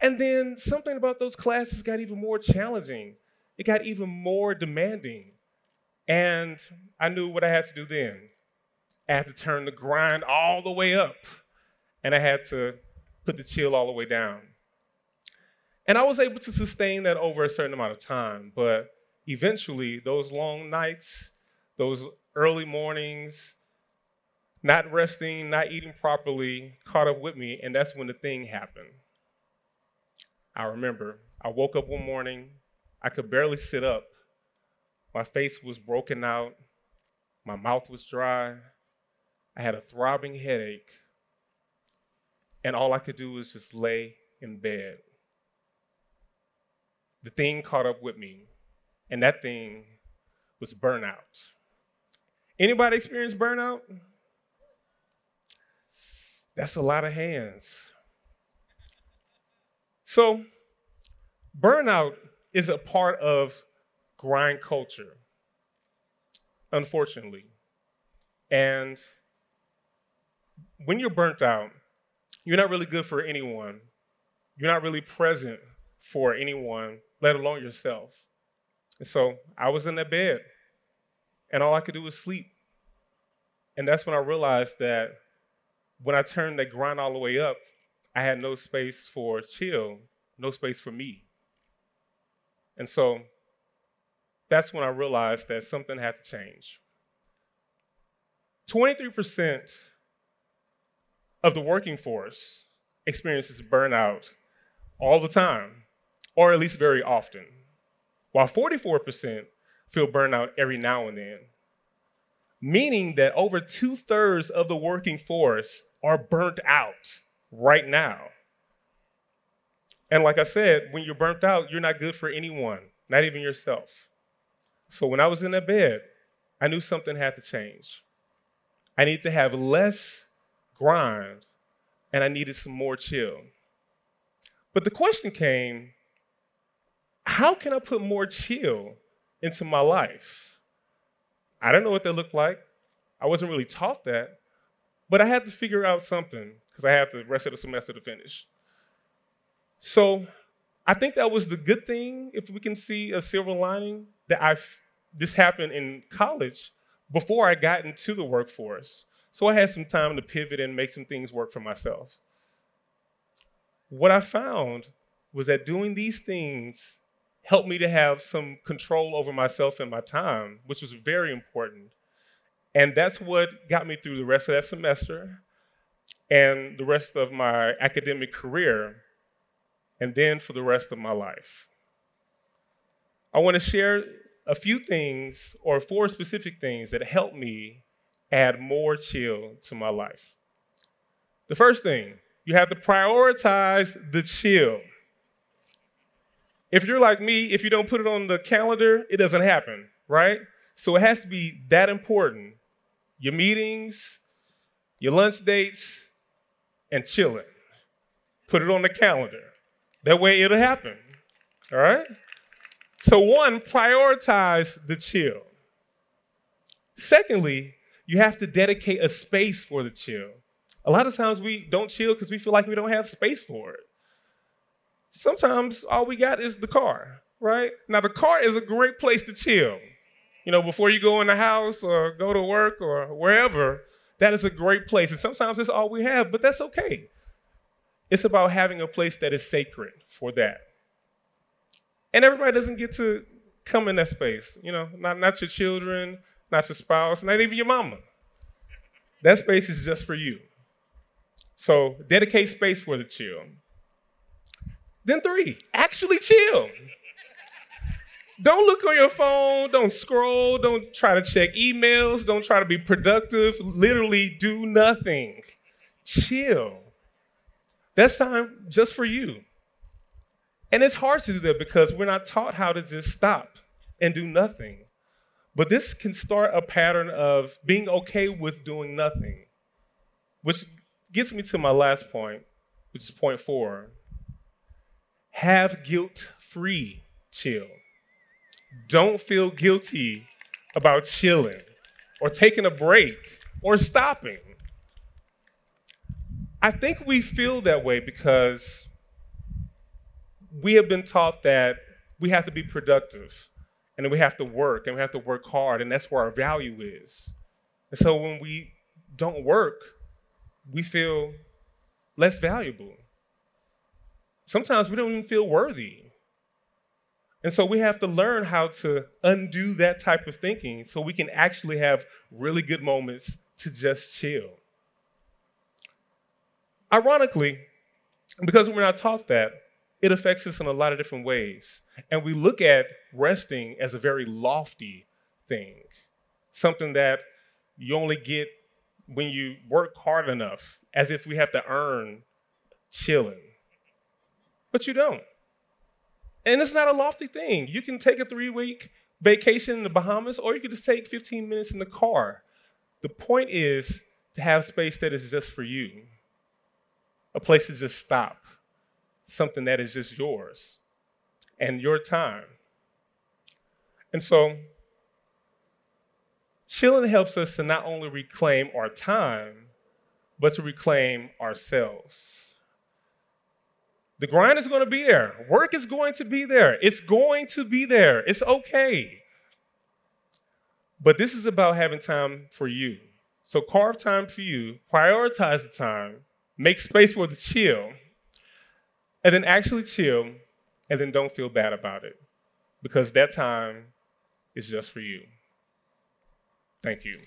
And then something about those classes got even more challenging. It got even more demanding. And I knew what I had to do then. I had to turn the grind all the way up, and I had to put the chill all the way down. And I was able to sustain that over a certain amount of time, but eventually, those long nights, those early mornings, not resting, not eating properly, caught up with me, and that's when the thing happened. I remember I woke up one morning, I could barely sit up. My face was broken out, my mouth was dry, I had a throbbing headache, and all I could do was just lay in bed. The thing caught up with me, and that thing was burnout. Anybody experience burnout? That's a lot of hands. So, burnout is a part of grind culture, unfortunately. And when you're burnt out, you're not really good for anyone. You're not really present for anyone, let alone yourself. And so I was in that bed, and all I could do was sleep. And that's when I realized that when I turned that grind all the way up, I had no space for chill, no space for me. And so that's when I realized that something had to change. 23% of the working force experiences burnout all the time, or at least very often, while 44% feel burnout every now and then meaning that over two thirds of the working force are burnt out right now. And like I said, when you're burnt out, you're not good for anyone, not even yourself. So when I was in that bed, I knew something had to change. I need to have less grind and I needed some more chill. But the question came how can I put more chill into my life? I don't know what that looked like. I wasn't really taught that. But I had to figure out something because I had the rest of the semester to finish. So I think that was the good thing, if we can see a silver lining, that I this happened in college before I got into the workforce. So I had some time to pivot and make some things work for myself. What I found was that doing these things helped me to have some control over myself and my time, which was very important. And that's what got me through the rest of that semester and the rest of my academic career, and then for the rest of my life. I want to share a few things or four specific things that helped me add more chill to my life. The first thing, you have to prioritize the chill. If you're like me, if you don't put it on the calendar, it doesn't happen, right? So it has to be that important. Your meetings, your lunch dates, and chilling. Put it on the calendar. That way it'll happen, all right? So, one, prioritize the chill. Secondly, you have to dedicate a space for the chill. A lot of times we don't chill because we feel like we don't have space for it sometimes all we got is the car, right? Now, the car is a great place to chill. You know, before you go in the house or go to work or wherever, that is a great place. And sometimes it's all we have, but that's okay. It's about having a place that is sacred for that. And everybody doesn't get to come in that space, you know, not, not your children, not your spouse, not even your mama. That space is just for you. So dedicate space for the chill. Then three, actually chill. don't look on your phone, don't scroll, don't try to check emails, don't try to be productive. Literally do nothing. Chill. That's time just for you. And it's hard to do that because we're not taught how to just stop and do nothing. But this can start a pattern of being okay with doing nothing, which gets me to my last point, which is point four have guilt free chill. Don't feel guilty about chilling or taking a break or stopping. I think we feel that way because we have been taught that we have to be productive and we have to work and we have to work hard, and that's where our value is. And so when we don't work, we feel less valuable. Sometimes we don't even feel worthy. And so we have to learn how to undo that type of thinking so we can actually have really good moments to just chill. Ironically, because we're not taught that, it affects us in a lot of different ways. And we look at resting as a very lofty thing, something that you only get when you work hard enough, as if we have to earn chilling. But you don't. And it's not a lofty thing. You can take a three week vacation in the Bahamas, or you can just take 15 minutes in the car. The point is to have space that is just for you, a place to just stop, something that is just yours and your time. And so, chilling helps us to not only reclaim our time, but to reclaim ourselves. The grind is going to be there. Work is going to be there. It's going to be there. It's okay. But this is about having time for you. So carve time for you, prioritize the time, make space for the chill, and then actually chill, and then don't feel bad about it because that time is just for you. Thank you.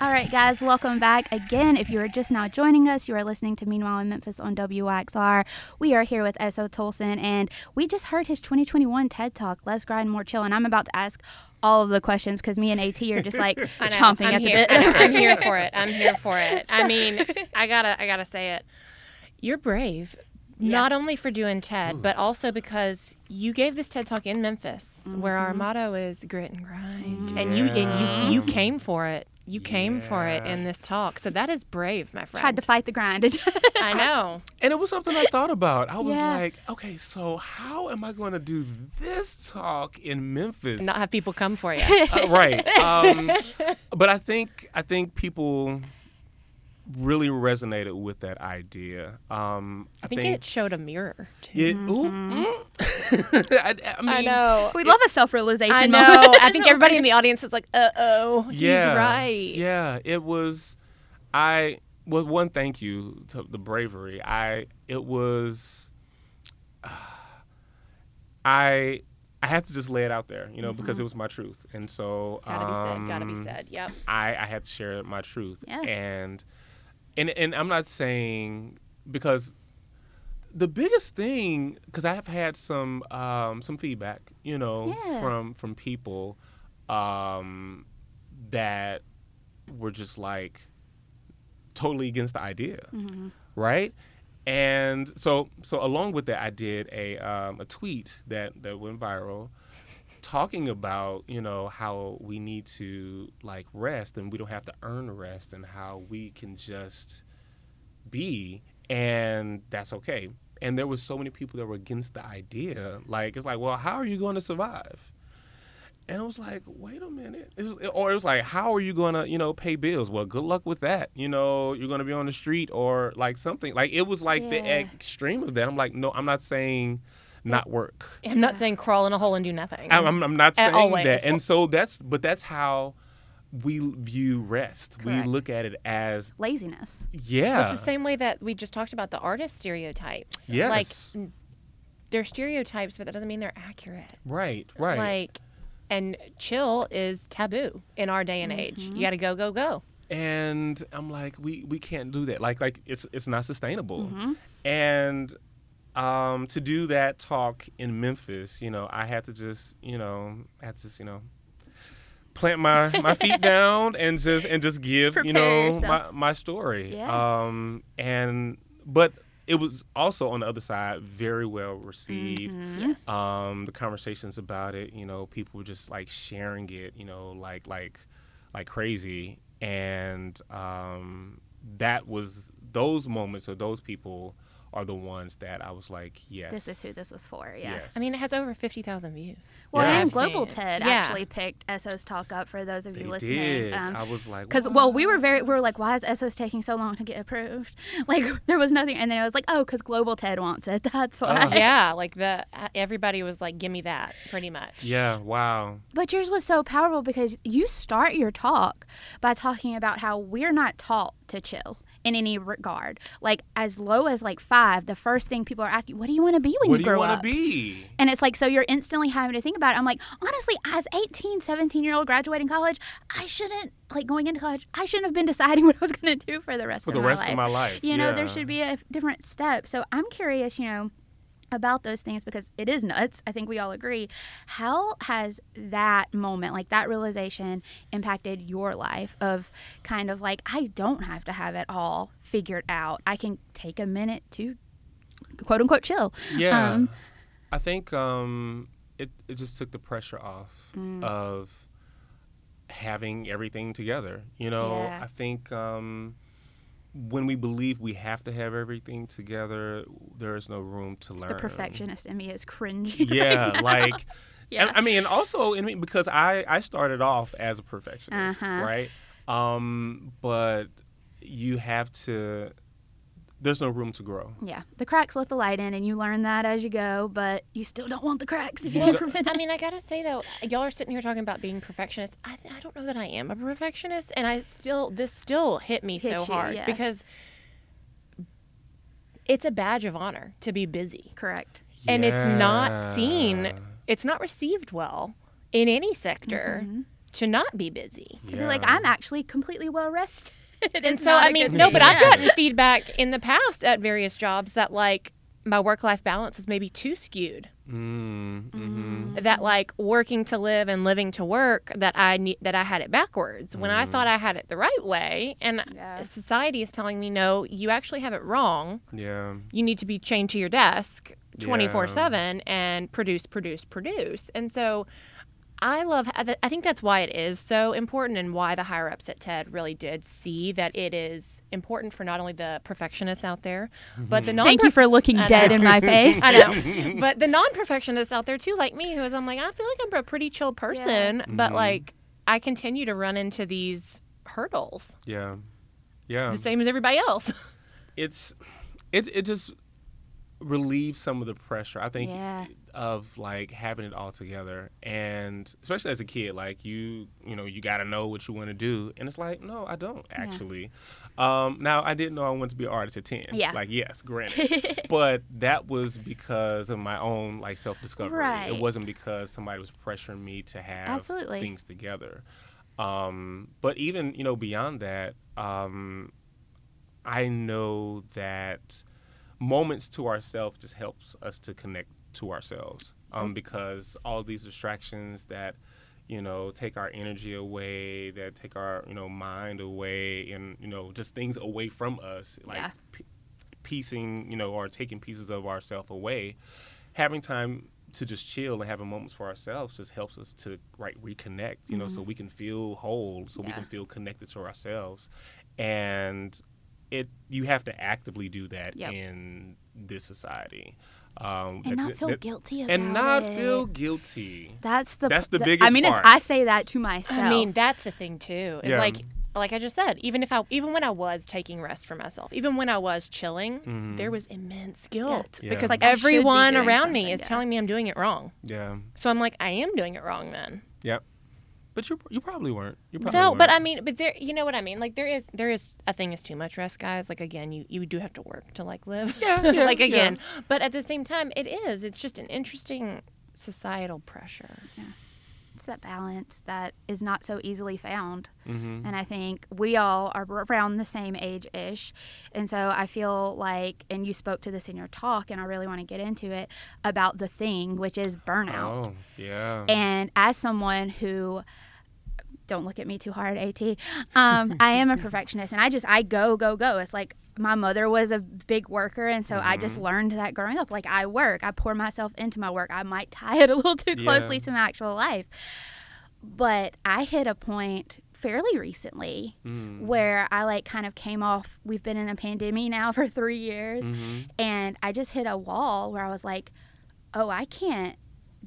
All right, guys, welcome back again. If you are just now joining us, you are listening to Meanwhile in Memphis on WXR. We are here with S.O. Tolson, and we just heard his 2021 TED Talk, Less Grind, More Chill. And I'm about to ask all of the questions because me and AT are just like I know. chomping I'm at here. the bit. I'm here for it. I'm here for it. I mean, I gotta, I gotta say it. You're brave, not only for doing TED, but also because you gave this TED talk in Memphis, where our Mm-hmm. motto is grit and grind, and you and you you came for it. You came for it in this talk, so that is brave, my friend. Tried to fight the grind. I know. And it was something I thought about. I was Yeah. like, okay, so how am I going to do this talk in Memphis? Not have people come for you. Uh, right. Um, but I think I think people really resonated with that idea. Um, I think it showed a mirror. Too. it- ooh, mm. I, I mean, know. we love a self realization I moment. know. I think everybody in the audience was like, uh oh, Yeah, he's right. Yeah, it was. I well, one, thank you to the bravery. I it was. I I had to just lay it out there, you know, because it was my truth, and so Gotta be said. Gotta be um, said. Yep. I, I had to share my truth. Yeah. And and and I'm not saying because the biggest thing because I have had some um, some feedback, you know, Yeah. from from people um, that were just like totally against the idea, right? And so so along with that, I did a um, a tweet that that went viral talking about you know how we need to like rest and we don't have to earn rest and how we can just be and that's okay and there was so many people that were against the idea like it's like well how are you going to survive and I was like, wait a minute. It was- or it was like, how are you going to, you know, pay bills? Well, good luck with that. You know, you're going to be on the street or like something. Like it was like the extreme of that. I'm like, no, I'm not saying not work. I'm not saying crawl in a hole and do nothing. I'm, I'm, I'm not saying always. that. And so that's, but that's how we view rest. Correct. We look at it as, Laziness. yeah. It's the same way that we just talked about the artist stereotypes. Yes. Like they're stereotypes, but that doesn't mean they're accurate. Right, right. Like, and chill is taboo in our day and age. You got to go, go, go. and I'm like, we we can't do that. Like like it's it's not sustainable. Mm-hmm. And um, to do that talk in Memphis, you know, I had to just you know I had to just you know plant my my feet down and just and just give you Prepare know my my story. Yeah. Um, and but it was also on the other side very well received Mm-hmm. Yes. um, the conversations about it, you know, people were just like sharing it, you know, like like like crazy, and um, that was those moments or those people are the ones that I was like, yes, This is who this was for. Yeah. Yes. I mean, it has over 50,000 views. Well, Yeah. and I've Global. TED Yeah. actually picked S.O.'s talk up for those of you they listening. did. Um, I was like, Because well, we were very we were like, why is S.O.'s taking so long to get approved? Like there was nothing, and then I was like, oh, because Global TED wants it. That's why. Oh. yeah, like the everybody was like, "Give me that," pretty much. yeah, wow, But yours was so powerful because you start your talk by talking about how we're not taught to chill in any regard. Like as low as like five, the first thing people are asking, what do you want to be when what you do you grow want up? to be? And it's like, so you're instantly having to think about it. I'm like, honestly, as 18, 17 year old graduating college, I shouldn't, like going into college, I shouldn't have been deciding what I was going to do for the rest For of the my rest life. of my life. You know, yeah. there should be a different step. So I'm curious, you know, about those things because it is nuts. I think we all agree. How has that moment, like that realization, impacted your life of kind of like, I don't have to have it all figured out. I can take a minute to quote unquote chill. Yeah. Um, I think um, it, it just took the pressure off Mm. of having everything together. You know, Yeah. I think um, when we believe we have to have everything together, there is no room to learn. the perfectionist in me is cringing. right Yeah, now. like, Yeah. and, I mean, and also, I mean, because I I started off as a perfectionist, Uh-huh. right? Um, but you have to. There's no room to grow. Yeah, the cracks let the light in, and you learn that as you go. But you still don't want the cracks if you You can don't- prevent I mean, I gotta say though, y'all are sitting here talking about being perfectionist. I, th- I don't know that I am a perfectionist, and I still this still hit me so you, hard yeah. because it's a badge of honor to be busy, Correct. and it's not seen, it's not received well in any sector Mm-hmm. to not be busy. To be like, I'm actually completely well rested. And so I mean, no, thing. but I've gotten feedback in the past at various jobs that like my work life balance was maybe too skewed. Mm, hmm that like working to live and living to work that I need that I had it backwards when I thought I had it the right way and Yeah. society is telling me no you actually have it wrong Yeah. you need to be chained to your desk 24/7 and produce produce produce and so I love I think that's why it is so important and why the higher ups at TED really did see that it is important for not only the perfectionists out there but the non Thank you for looking I dead know. in my face. I know. But the non perfectionists out there too, like me, who is I'm like, I feel like I'm a pretty chill person, but Mhm. like I continue to run into these hurdles. Yeah. Yeah. The same as everybody else. it's it it just relieves some of the pressure I think Yeah. Of like having it all together. And especially as a kid like you you know you got to know what you want to do. And it's like no I don't actually. Um now I didn't know I wanted to be an artist at 10 Yeah. like yes granted. But that was because of my own like self-discovery. Right. it wasn't because somebody was pressuring me to have Absolutely. things together. Um but even you know beyond that um I know that moments to ourselves just helps us to connect to ourselves um, because all these distractions that you know take our energy away that take our you know mind away and you know just things away from us like Yeah. p- piecing you know or taking pieces of ourselves away having time to just chill and having moments for ourselves just helps us to right reconnect you know so we can feel whole so we Mm-hmm. Can feel connected to ourselves and it you have to actively do that Yep. in this society um, and not feel that- guilty about and not it. feel guilty That's the That's the I biggest mean, part. It's, I say that to myself. I mean, that's the thing too. It's Yeah. like like I just said, even if I even when I was taking rest for myself, even when I was chilling, Mm-hmm. there was immense guilt Yeah. because Like, I should be everyone around me is yeah. telling me I'm doing it wrong. yeah So I'm like, I am doing it wrong then. yep but you you probably weren't you probably No, but weren't. I mean, but there, you know what I mean. Like there is, there is a thing is too much rest, guys. Like again, you you do have to work to like live. Yeah, yeah, like yeah. again, but at the same time, it is. It's just an interesting societal pressure. it's that balance that is not so easily found. Mhm. And I think we all are around the same age ish. And so I feel like, and you spoke to this in your talk, and I really want to get into it about the thing, which is burnout. oh yeah And as someone who don't look at me too hard, AT. Um, I am a perfectionist, and I just I go go go. It's like my mother was a big worker, and so I just learned that growing up. Like I work, I pour myself into my work. I might tie it a little too closely Yeah. to my actual life, but I hit a point fairly recently Mm. where I like kind of came off. We've been in a pandemic now for three years, Mhm. and I just hit a wall where I was like, "Oh, I can't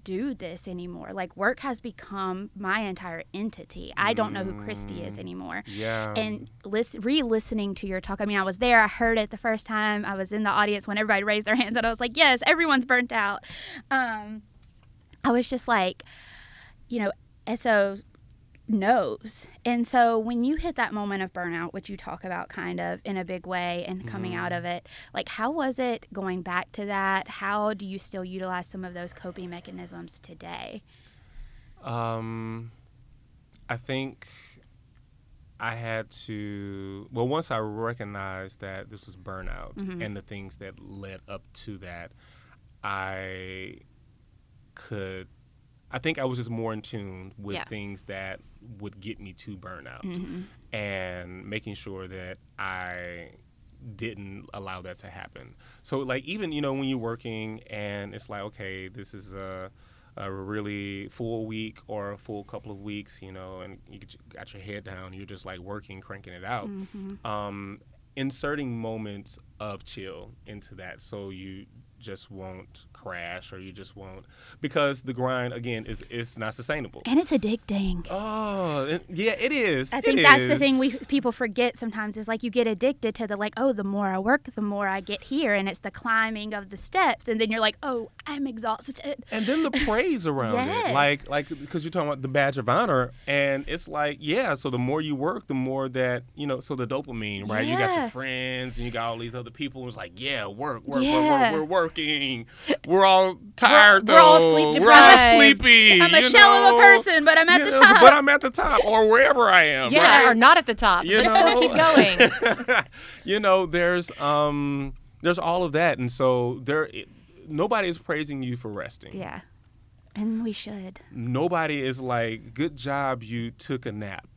do this anymore. Like work has become my entire entity. I don't know who Christy is anymore." yeah And lis- re-listening to your talk, I mean, I was there. I heard it the first time. I was in the audience when everybody raised their hands, and I was like, "Yes, everyone's burnt out." Um, I was just like, you know, and so knows. And so when you hit that moment of burnout, which you talk about kind of in a big way and coming out of it, like how was it going back to that? How do you still utilize some of those coping mechanisms today? Um, I think I had to. Well, once I recognized that this was burnout Mm-hmm. and the things that led up to that, I could. I think I was just more in tune with Yeah. things that would get me to burnout, Mm-hmm. and making sure that I didn't allow that to happen. So like even you know when you're working and it's like okay this is a a really full week or a full couple of weeks you know and you got your head down you're just like working cranking it out um, inserting moments of chill into that so you just won't crash or you just won't because the grind again is it's not sustainable And it's addicting. oh it- yeah it is I It think that's the thing we people forget sometimes is like you get addicted to the like oh the more I work the more I get here and it's the climbing of the steps and then you're like oh I'm exhausted. and then the praise around Yes. it like like because you're talking about the badge of honor and it's like yeah so the more you work the more that you know so the dopamine right you got your friends and you got all these other people it's like yeah work work Yeah. work work we're working we're all tired we're all though. sleep we're all deprived. sleepy I'm a you shell of a person but I'm at You the know, top. but I'm at the top or wherever I am Yeah, right? or not at the top. You but still keep going. you know, there's um, there's all of that, and so there, nobody is praising you for resting. yeah. And we should. Nobody is like, "Good job, you took a nap."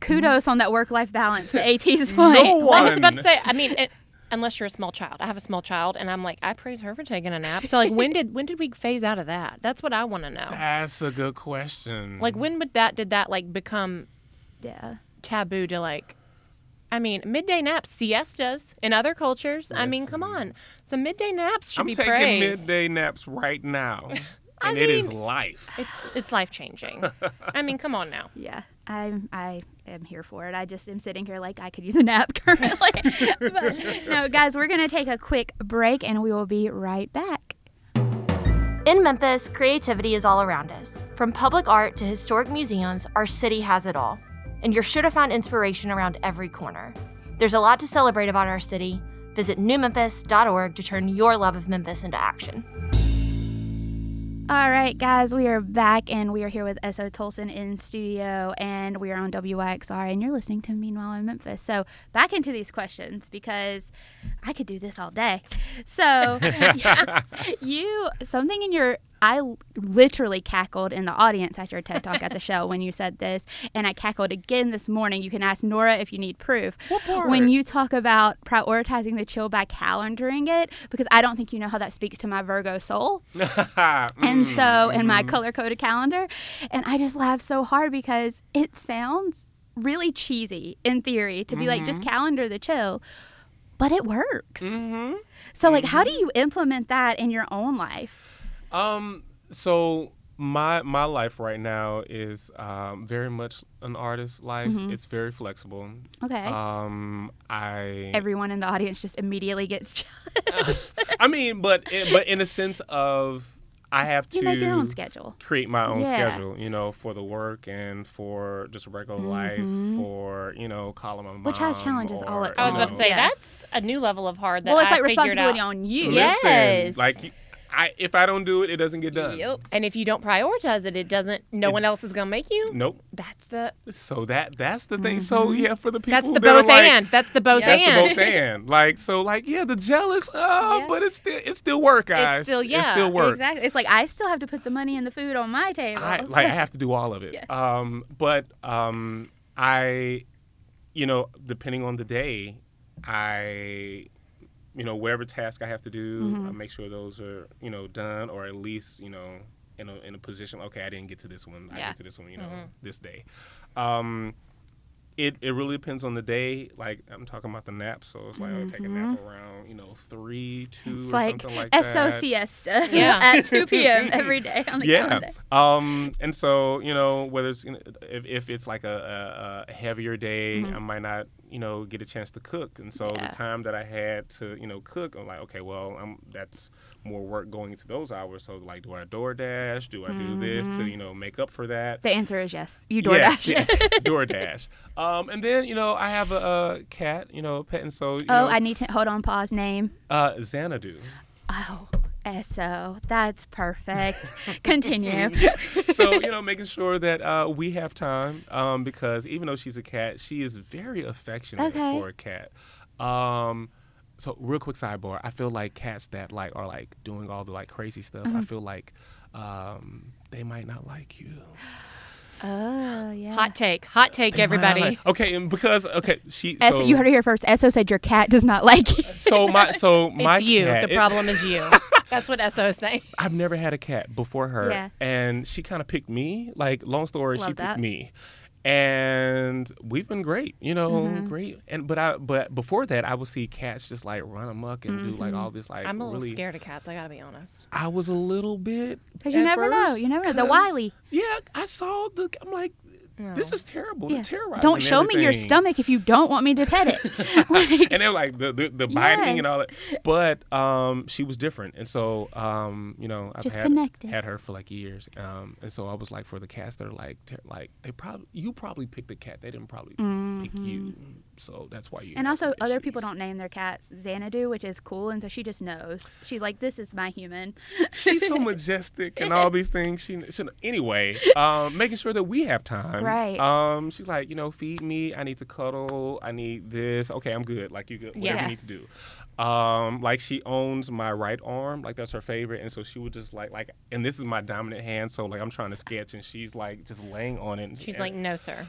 Kudos on that work life balance to AT's point. No I was about to say. I mean, it, unless you're a small child, I have a small child, and I'm like, I praise her for taking a nap. So like, when did when did we phase out of that? That's what I want to know. That's a good question. Like, when would that did that like become Yeah. taboo to like? I mean, midday naps, siestas in other cultures. I mean, come on, some midday naps should I'm be taking midday naps right now, I and it is life. It's it's life changing. I mean, come on now. Yeah. I'm I am here for it. I just am sitting here like I could use a nap currently. but, no, guys, we're gonna take a quick break and we will be right back. In Memphis, creativity is all around us. From public art to historic museums, our city has it all. And you're sure to find inspiration around every corner. There's a lot to celebrate about our city. Visit newmemphis.org to turn your love of Memphis into action. All right, guys, we are back and we are here with S.O. Tolson in studio and we are on WYXR and you're listening to Meanwhile in Memphis. So, back into these questions because I could do this all day. So, you, something in your, I literally cackled in the audience at your TED Talk at the show when you said this, and I cackled again this morning. You can ask Nora if you need proof. When you talk about prioritizing the chill by calendaring it, because I don't think you know how that speaks to my Virgo soul and Mm, so in mm-hmm. my color coded calendar and i just laugh so hard because it sounds really cheesy in theory to be like just calendar the chill but it works mm-hmm. so like how do you implement that in your own life Um. So my my life right now is um, very much an artist life. It's very flexible. Mm-hmm. okay Um. I. everyone in the audience just immediately gets jealous I mean, but but in a sense of I have to you make your own schedule create my own Yeah. schedule, you know, for the work and for just regular life, for you know, calling my mom. Mm-hmm. Which has challenges all or, its I was you about to say Yeah. that's a new level of hard. That well it's I like responsibility out. on you Listen, Yes. like I if I don't do it, it doesn't get done. yep And if you don't prioritize it, it doesn't. No one else is gonna make you. Nope. That's the So that that's the thing. So yeah, for the people that's the both like, and. That's the both That's and. the both and. Like so, like yeah, the jealous. Oh, Yeah. but it's still it's still work, guys. still- yeah. It's yeah, still work. exactly it's like i still have to put the money and the food on my table I like I have to do all of it. Yes. Um, but um, I, you know, depending on the day, I, you know, whatever task I have to do, Mm-hmm. I make sure those are you know done or at least you know in a in a position. Okay, I didn't get to this one. I get to this one. You know, this day. Um, it, it really depends on the day. Like I'm talking about the nap, so it's like I'll take a nap around, you know, three, two, Mm-hmm. it's or like, something like SO that. siesta Yeah. at 2 p.m. every day on the yeah. calendar. Um, and so you know whether it's you know, if, if it's like a, a, a heavier day, I might not you know get a chance to cook, and so Yeah. the time that I had to you know cook, I'm like, okay, well, I'm that's more work going into those hours. So like, do I DoorDash? Do I do this Mm-hmm. to you know make up for that? The answer is yes. You Yes, DoorDash. yes, DoorDash. Um, and then you know I have a, a cat, you know, a pet, and so Oh, know, I need to hold on. Pause. Name. uh, Xanadu. Oh, So that's perfect. Continue. so you know, making sure that uh, we have time um, because even though she's a cat, she is very affectionate Okay. for a cat. Um, so real quick sidebar, I feel like cats that like are like doing all the like crazy stuff. Mm-hmm. I feel like um, they might not like you. Oh yeah. Hot take. Hot take, They everybody. like- okay, and because okay, she. Es- so, you heard it here first. S.O. said your cat does not like you. So my so my it's you. cat, the it- problem is you. That's what S.O. is saying. I've never had a cat before her, Yeah. and she kind of picked me. Like long story, she Love picked that. me, and we've been great. You know, Mm-hmm. great. And but I but before that, I would see cats just like run amok and do like all this like I'm a little really. scared of cats. I gotta be honest. I was a little bit Because you at never know. You never know. The wily. Yeah, I saw the. I'm like, this is terrible. Yeah. Terrorizing. Don't show me your stomach if you don't want me to pet it. like, and they're like the the, the biting and all that. But um, she was different, and so um, you know, I've Just had connected. had her for like years, um, and so I was like, for the cats that are like ter- like they probably you probably picked the cat, they didn't probably pick you, so that's why you. And also, other people don't name their cats Xanadu, which is cool, and so she just knows. She's like, "This is my human." She's so majestic and all these things. She, she anyway, um, making sure that we have time. Right. Um, she's like, you know, feed me. I need to cuddle. I need this. Okay, I'm good. Like you good. Whatever you need to do. Um, like she owns my right arm, like that's her favorite, and so she would just like like, and this is my dominant hand, so like I'm trying to sketch, and she's like just laying on it. and- She's and- like, no, sir.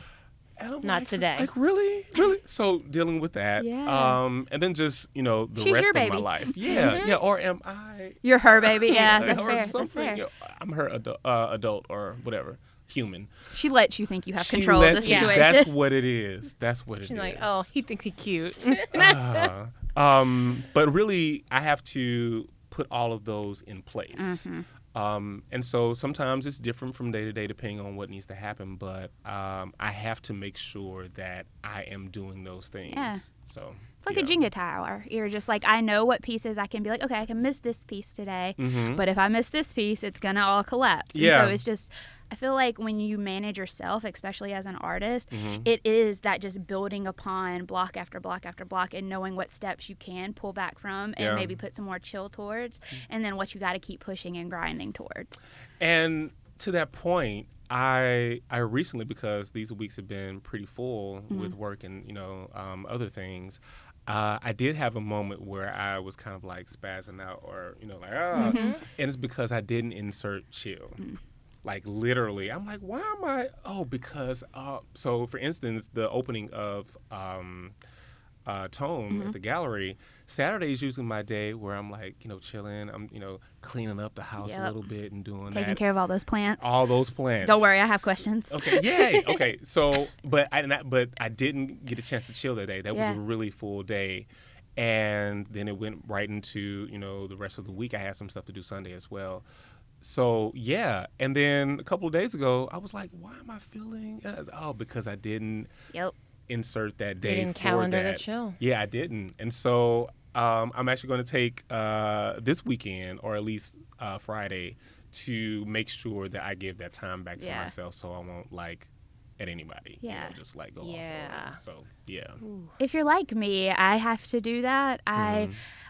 Not like- today. Like really, really. So dealing with that, Yeah. um, and then just you know the She's rest of my life, yeah, yeah. Or am I? You're her baby. Yeah, or that's fair. That's something, fair. you know, I'm her adult, uh, adult or whatever, human. She lets you think you have control of the situation. That's what it is. That's what it is. She's like, oh, he thinks he's cute. Uh, um, but really, I have to put all of those in place. Mm-hmm. Um, and so sometimes it's different from day to day depending on what needs to happen. But um, I have to make sure that I am doing those things. Yeah. So It's like yeah. a Jenga tower. You're just like, I know what pieces I can be like, okay, I can miss this piece today, Mhm. but if I miss this piece, it's gonna all collapse. And Yeah. so it's just, I feel like when you manage yourself, especially as an artist, Mm-hmm. it is that just building upon block after block after block and knowing what steps you can pull back from and Yeah. maybe put some more chill towards, and then what you got to keep pushing and grinding towards. And to that point, I I recently because these weeks have been pretty full Mm-hmm. with work and you know um, other things. Uh, I did have a moment where I was kind of like spazzing out, or you know, like ah, Mm-hmm. and it's because I didn't insert chill. Mm. Like literally, I'm like, why am I? Oh, because uh, so for instance, the opening of um, uh, Tome Mm-hmm. at the gallery. Saturday is usually my day where I'm like, you know, chilling. I'm, you know, cleaning up the house Yep. a little bit and doing Taking that. care of all those plants. all those plants. Don't worry, I have questions. Okay, yay. Okay, so but I not, but I didn't get a chance to chill that day. That Yeah. was a really full day, and then it went right into you know the rest of the week. I had some stuff to do Sunday as well. So yeah, and then a couple of days ago, I was like, "Why am I feeling?" and was- Oh, because I didn't Yep. insert that day. didn't for calendar the that. chill. Yeah, I didn't, and so um, I'm actually going to take uh, this weekend, or at least uh, Friday, to make sure that I give that time back to Yeah. myself, so I won't like at anybody. you know, Yeah. just like go Yeah. off. on. So yeah. if you're like me, I have to do that. I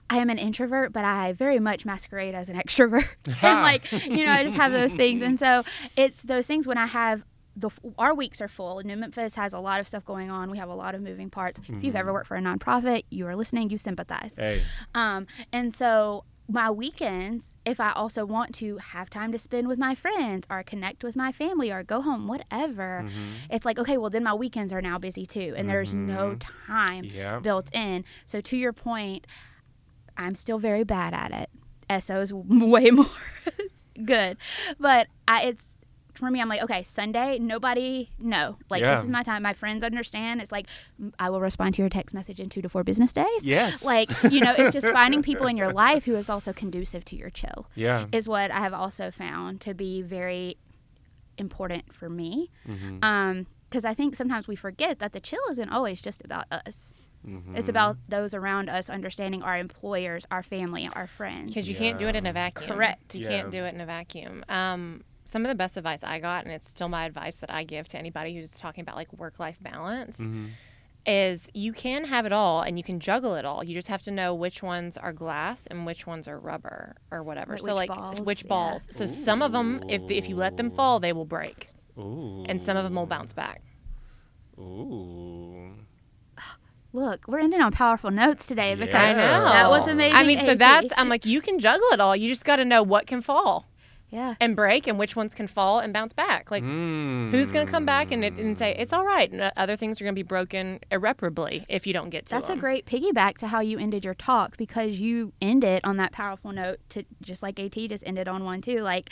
I am an introvert, but I very much masquerade as an extrovert. and like, you know, I just have those things. And so it's those things when I have the our weeks are full. New Memphis has a lot of stuff going on. We have a lot of moving parts. If you've ever mm-hmm. worked for a nonprofit, you are listening, you sympathize. Hey. Um, and so my weekends, if I also want to have time to spend with my friends or connect with my family or go home, whatever, mm-hmm. it's like, okay, well, then my weekends are now busy too. And there's no mm-hmm. time Yeah. built in. So to your point, I'm still very bad at it. S.O.'s way more good. But I, it's, for me, I'm like, okay, Sunday, nobody, no. Like, Yeah. this is my time. My friends understand. It's like, I will respond to your text message in two to four business days. Yes. Like, you know, it's just finding people in your life who is also conducive to your chill Yeah. is what I have also found to be very important for me. Mm-hmm. Um, because I think sometimes we forget that the chill isn't always just about us. Mm-hmm. It's about those around us understanding our employers, our family, our friends. because you can't do it in a vacuum. Correct. You Yeah. can't do it in a vacuum. Um, some of the best advice I got, and it's still my advice that I give to anybody who's talking about like work life balance, Mm-hmm. is you can have it all and you can juggle it all. You just have to know which ones are glass and which ones are rubber or whatever. Like so which like balls, which yeah. balls. So some of them, if if you let them fall, they will break, Ooh. and some of them will bounce back. Ooh. Look, we're ending on powerful notes today because I know. that was amazing. I mean, so AT. that's I'm like you can juggle it all. You just got to know what can fall yeah. and break, and which ones can fall and bounce back. Like who's going to come back and, it- and say it's all right, and uh, other things are going to be broken irreparably if you don't get to That's a great piggyback to how you ended your talk because you ended on that powerful note to just like AT just ended on one too. Like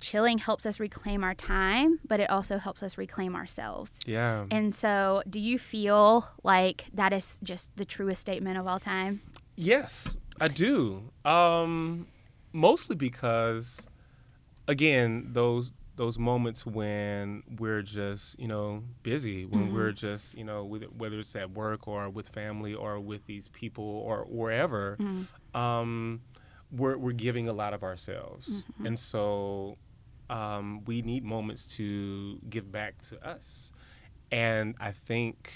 chilling helps us reclaim our time, but it also helps us reclaim ourselves. Yeah. And so, do you feel like that is just the truest statement of all time? Yes, I do. Um, mostly because, again, those those moments when we're just you know busy, when we're just you know with, whether it's at work or with family or with these people or wherever, um, we're we're giving a lot of ourselves, and so um, we need moments to give back to us, and I think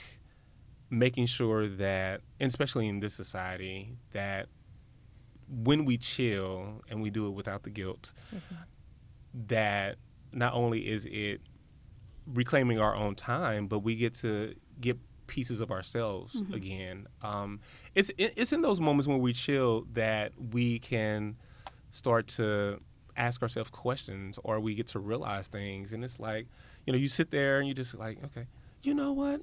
making sure that, and especially in this society, that when we chill and we do it without the guilt, that not only is it reclaiming our own time, but we get to get pieces of ourselves again. Um, it's it's in those moments when we chill that we can start to ask ourselves questions or we get to realize things and it's like you know you sit there and you just like okay you know what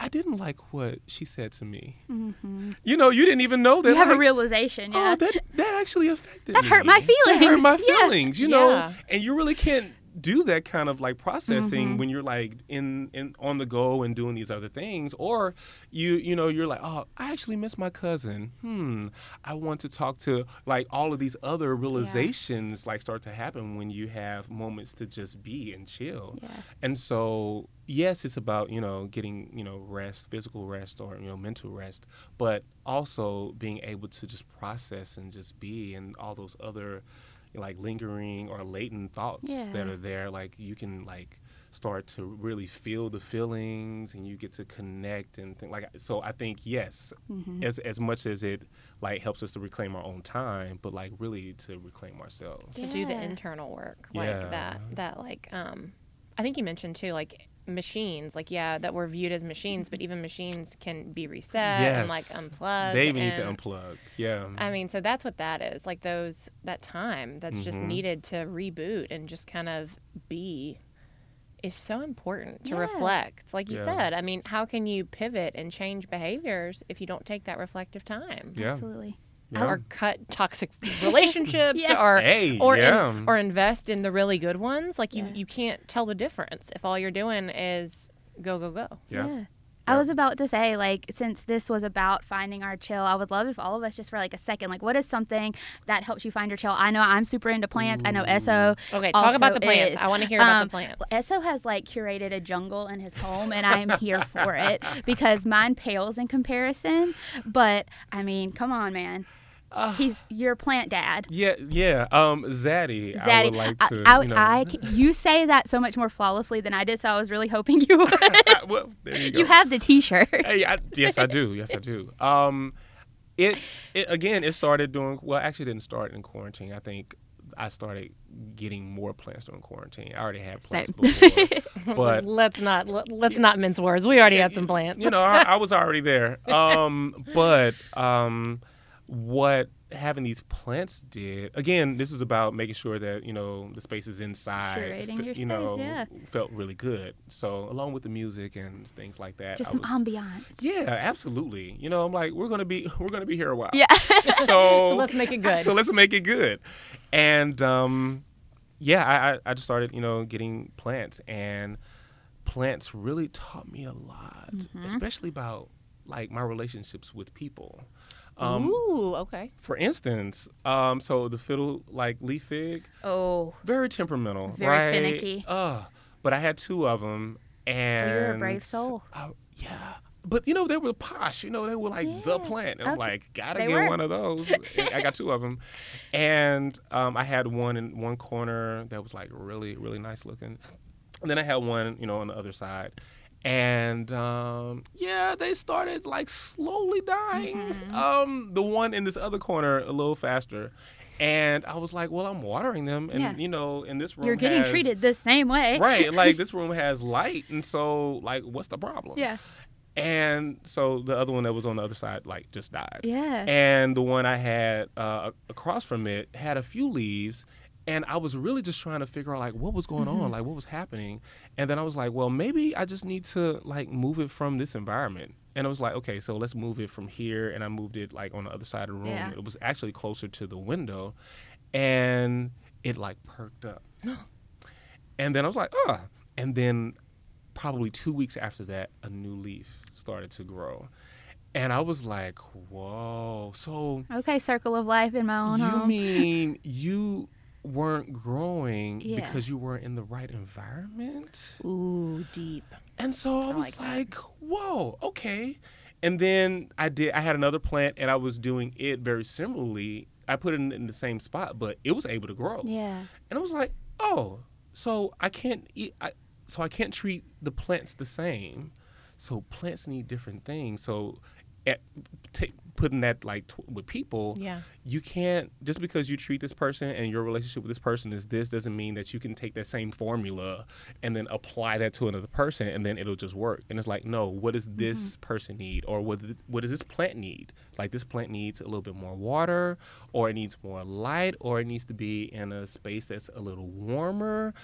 i didn't like what she said to me mm-hmm. you know you didn't even know that You have a realization, oh, yeah. oh that that actually affected me. That me. hurt my feelings. that hurt my feelings. Yeah. you know Yeah. and you really can't do that kind of like processing Mm-hmm. when you're like in, in on the go and doing these other things or you you know you're like oh i actually miss my cousin hmm i want to talk to like all of these other realizations like start to happen when you have moments to just be and chill Yeah. and so yes it's about you know getting you know rest physical rest or you know mental rest but also being able to just process and just be and all those other like lingering or latent thoughts that are there like you can like start to really feel the feelings and you get to connect and think like so i think yes Mm-hmm. as as much as it like helps us to reclaim our own time but like really to reclaim ourselves to do the internal work like Yeah. that that like um i think you mentioned too like machines like yeah that we're viewed as machines but even machines can be reset and like Yes. unplugged they even need to and- unplug yeah I mean, so that's what that is. Like those that time that's just Mm-hmm. needed to reboot and just kind of be is so important to Yeah. reflect. Like you Yeah. said, I mean, how can you pivot and change behaviors if you don't take that reflective time? yeah Absolutely. Yeah. Or cut toxic relationships Yeah. or Hey, or in- or invest in the really good ones. Like you Yeah. you can't tell the difference if all you're doing is go go go. yeah. I was about to say, like, since this was about finding our chill, I would love if all of us just for like a second, like, what is something that helps you find your chill? I know I'm super into plants. I know Esso. Okay, talk about the plants. is. I want to hear about Um, the plants. S.O. has like curated a jungle in his home, and I'm here for it because mine pales in comparison. But I mean, come on, man. Uh, He's your plant dad. Yeah, yeah. Um, Zaddy, I Zaddy, would like I- to. I, you know, I c- you say that so much more flawlessly than I did, so I was really hoping you would. well, there you go. you have the T-shirt. Hey, I, yes, I do. Yes, I do. Um, it, it again. It started doing well. Actually, didn't start in quarantine. I think I started getting more plants during quarantine. I already had plants Same. before, but let's not let, let's not mince words. We already had some plants. you know, I, I was already there. Um, but um, what having these plants did again, this was about making sure that you know the spaces inside, Curating fe- your you know, space, yeah. felt really good. So along with the music and things like that, Just I some was- ambiance. Yeah, absolutely. You know, I'm like, we're gonna be we're gonna be here a while. Yeah. So, So let's make it good. So let's make it good. And um, yeah, I, I I just started, you know, getting plants and plants really taught me a lot, Mm-hmm. especially about like my relationships with people. Um, Ooh, okay. for instance, um, so the fiddle like leaf fig, Oh. very temperamental, Very right? finicky. Ugh. but I had two of them, And you're a brave soul. Oh, yeah. But you know they were posh. You know they were like the plant. And I'm like, gotta They get were. one of those. I got two of them, and um, I had one in one corner that was like really really nice looking, and then I had one you know on the other side, and um, yeah, they started like slowly dying. Mm-hmm. Um, the one in this other corner a little faster. And I was like, well, I'm watering them, and Yeah. you know, in this room, You're getting has- treated the same way. right? Like this room has light, and so like, what's the problem? Yeah. And so the other one that was on the other side, like, just died. Yeah. And the one I had uh, across from it had a few leaves. And I was really just trying to figure out, like, what was going Mm-hmm. on? Like, what was happening? And then I was like, well, maybe I just need to, like, move it from this environment. And I was like, okay, so let's move it from here. And I moved it, like, on the other side of the room. Yeah. It was actually closer to the window. And it, like, perked up. and then I was like, oh. And then probably two weeks after that, a new leaf started to grow. And I was like, whoa. So Okay, circle of life in my own you home. mean you weren't growing Yeah. because you weren't in the right environment? Ooh, deep. And so I, was like like, whoa, okay. And then I did I had another plant and I was doing it very similarly. I put it in, in the same spot, but it was able to grow. yeah. And I was like, oh, so I can't eat. I, so I can't treat the plants the same. So plants need different things. So, at, ta putting that like t- with people, Yeah. you can't just because you treat this person and your relationship with this person is this doesn't mean that you can take that same formula and then apply that to another person and then it'll just work. And it's like, no, what does mm-hmm. this person need, or what th- what does this plant need? Like this plant needs a little bit more water, or it needs more light, or it needs to be in a space that's a little warmer.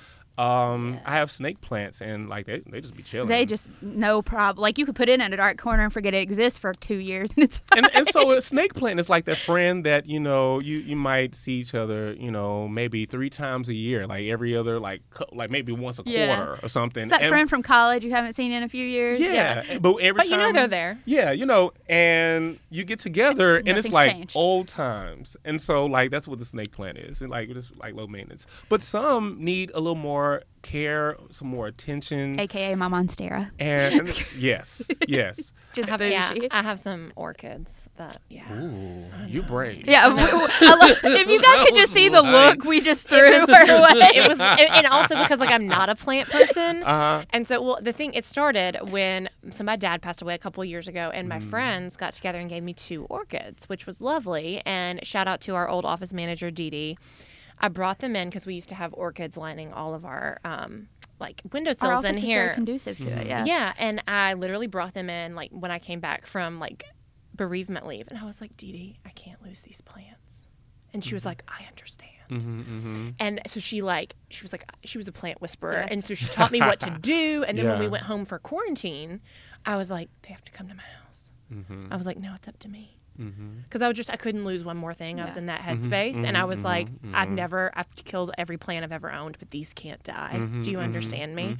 Um, I have snake plants and like they, they just be chilling. They just no problem. Like you could put it in a dark corner and forget it exists for two years, and it's fine. and, and so a snake plant is like that friend that you know you, you might see each other you know maybe three times a year like every other like like maybe once a Yeah. quarter or something It's that And- friend from college you haven't seen in a few years. yeah, but every But you know they're there. yeah you know and you get together and it's like changed. old times and so like that's what the snake plant is and like it's like low maintenance but some need a little more care some more attention AKA my monstera. and yes yes Just I have, bougie. yeah, I have some orchids that, yeah. Ooh, you brave Yeah, we- we- love- if you guys could just see the like- look we just threw her away. it was, and and also because like I'm not a plant person, uh-huh and so well, the thing it started when so my dad passed away a couple years ago, and my Mm. friends got together and gave me two orchids, which was lovely. And shout out to our old office manager Dee Dee. I brought them in because we used to have orchids lining all of our um, like windowsills in here. very conducive to it. Yeah. Yeah, and I literally brought them in like when I came back from like bereavement leave, and I was like, Dee Dee, I can't lose these plants, and she was like, I understand. mm-hmm, mm-hmm. And so she like she was like she was a plant whisperer, Yeah. and so she taught me what to do. And then when we went home for quarantine, I was like, they have to come to my house. Mm-hmm. I was like, no, it's up to me. Mm-hmm. Because I was just I couldn't lose one more thing. I was in that headspace, and I was mhm, like, I've mhm. never I've killed every plant I've ever owned, but these can't die. Do you understand me?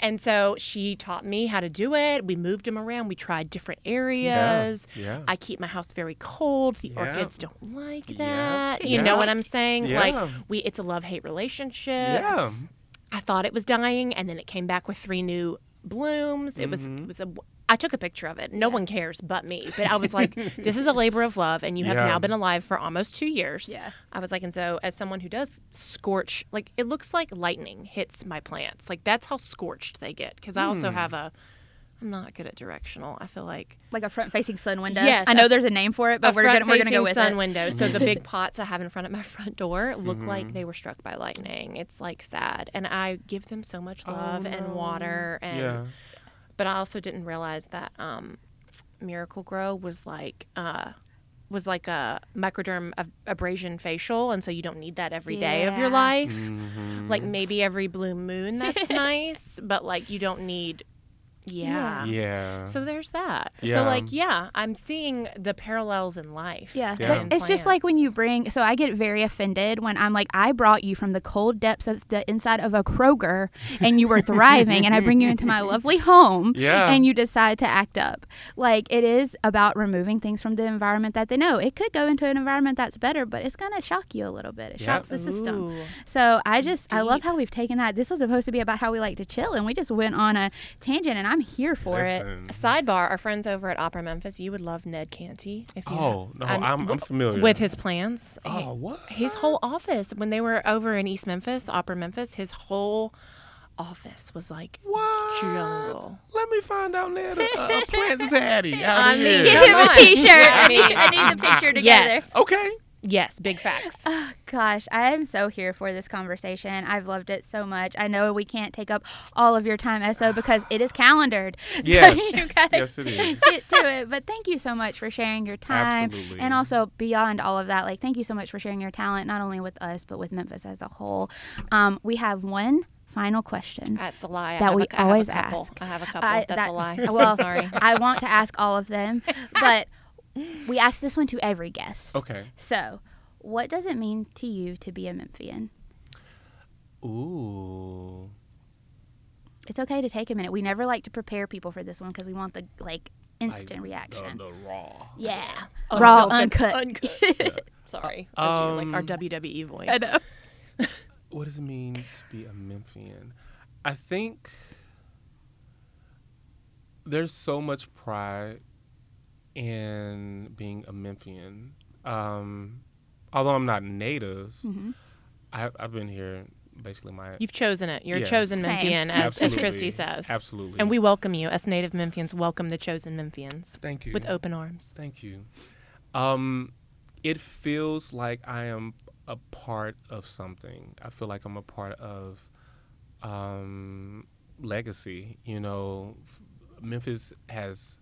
And so she taught me how to do it. We moved them around. We tried different areas. Yeah. I keep my house very cold. The Yeah. orchids don't like Yeah. that. You know what I'm saying? Yeah. Like we it's a love-hate relationship. yeah. I thought it was dying and then it came back with three new blooms. It was Mm-hmm. it was a I took a picture of it. No one cares but me. But I was like, this is a labor of love and you have Yeah. now been alive for almost 2 years. Yeah. I was like and so as someone who does scorch like it looks like lightning hits my plants. Like that's how scorched they get cuz I also Hmm. have a I'm not good at directional. I feel like Like a front-facing sun window. Yes, I know a- there's a name for it, but we're gonna we're gonna go with sun it. window. So the big pots I have in front of my front door look Mm-hmm. like they were struck by lightning. It's like sad, and I give them so much love and no. water, and Yeah. But I also didn't realize that um, Miracle-Gro was like. Uh, was like a microderm ab- abrasion facial, and so you don't need that every day of your life. Mm-hmm. Like maybe every blue moon, that's nice, but like you don't need Yeah. Yeah. So there's that. Yeah. So like, yeah, I'm seeing the parallels in life. Yeah, Yeah. and but it's just like when you bring. So I get very offended when I'm like, I brought you from the cold depths of the inside of a Kroger, and you were thriving, and I bring you into my lovely home, Yeah. and you decide to act up. Like it is about removing things from the environment that they know. It could go into an environment that's better, but it's gonna shock you a little bit. It Yep. shocks the system. Ooh. So I just I love how we've taken that. This was supposed to be about how we like to chill, and we just went on a tangent, and I'm here for it. Sidebar: Our friends over at Opera Memphis, you would love Ned Canty. If you Oh no, I'm, I'm, familiar with his plans. Oh, he- Oh what? his whole office when they were over in East Memphis, Opera Memphis, his whole office was like What? jungle. Let me find out Ned a, a plant zaddy out I here. mean, Get him a on. T-shirt. I I mean- need, I need the picture together. Yes, Okay. Yes, big facts. Oh, Gosh, I am so here for this conversation. I've loved it so much. I know we can't take up all of your time, S.O., because it is calendared. Yes. So you gotta Yes, it is. get to it. But thank you so much for sharing your time. Absolutely. And also beyond all of that, like thank you so much for sharing your talent, not only with us, but with Memphis as a whole. Um, we have one final question. That's a lie. That have we a, I have always a ask. I have a couple. I- That's that- a lie. Well, sorry. I want to ask all of them, but we ask this one to every guest. Okay. So, what does it mean to you to be a Memphian? Ooh. It's okay to take a minute. We never like to prepare people for this one because we want the like Like, instant reaction. The, the raw. yeah, raw, Unfiltered, uncut. Sorry. That's your, like our Um, WWE voice. I know. What does it mean to be a Memphian? I think there's so much pride in being a Memphian. Um, although I'm not native, Mhm. I, I've been here basically my You've chosen it. You're a Yes. chosen Same. Memphian, as, as Christy says. Absolutely. And we welcome you, as native Memphians, welcome the chosen Memphians thank you with open arms. Thank you. Um, it feels like I am a part of something. I feel like I'm a part of um, legacy. You know, Memphis has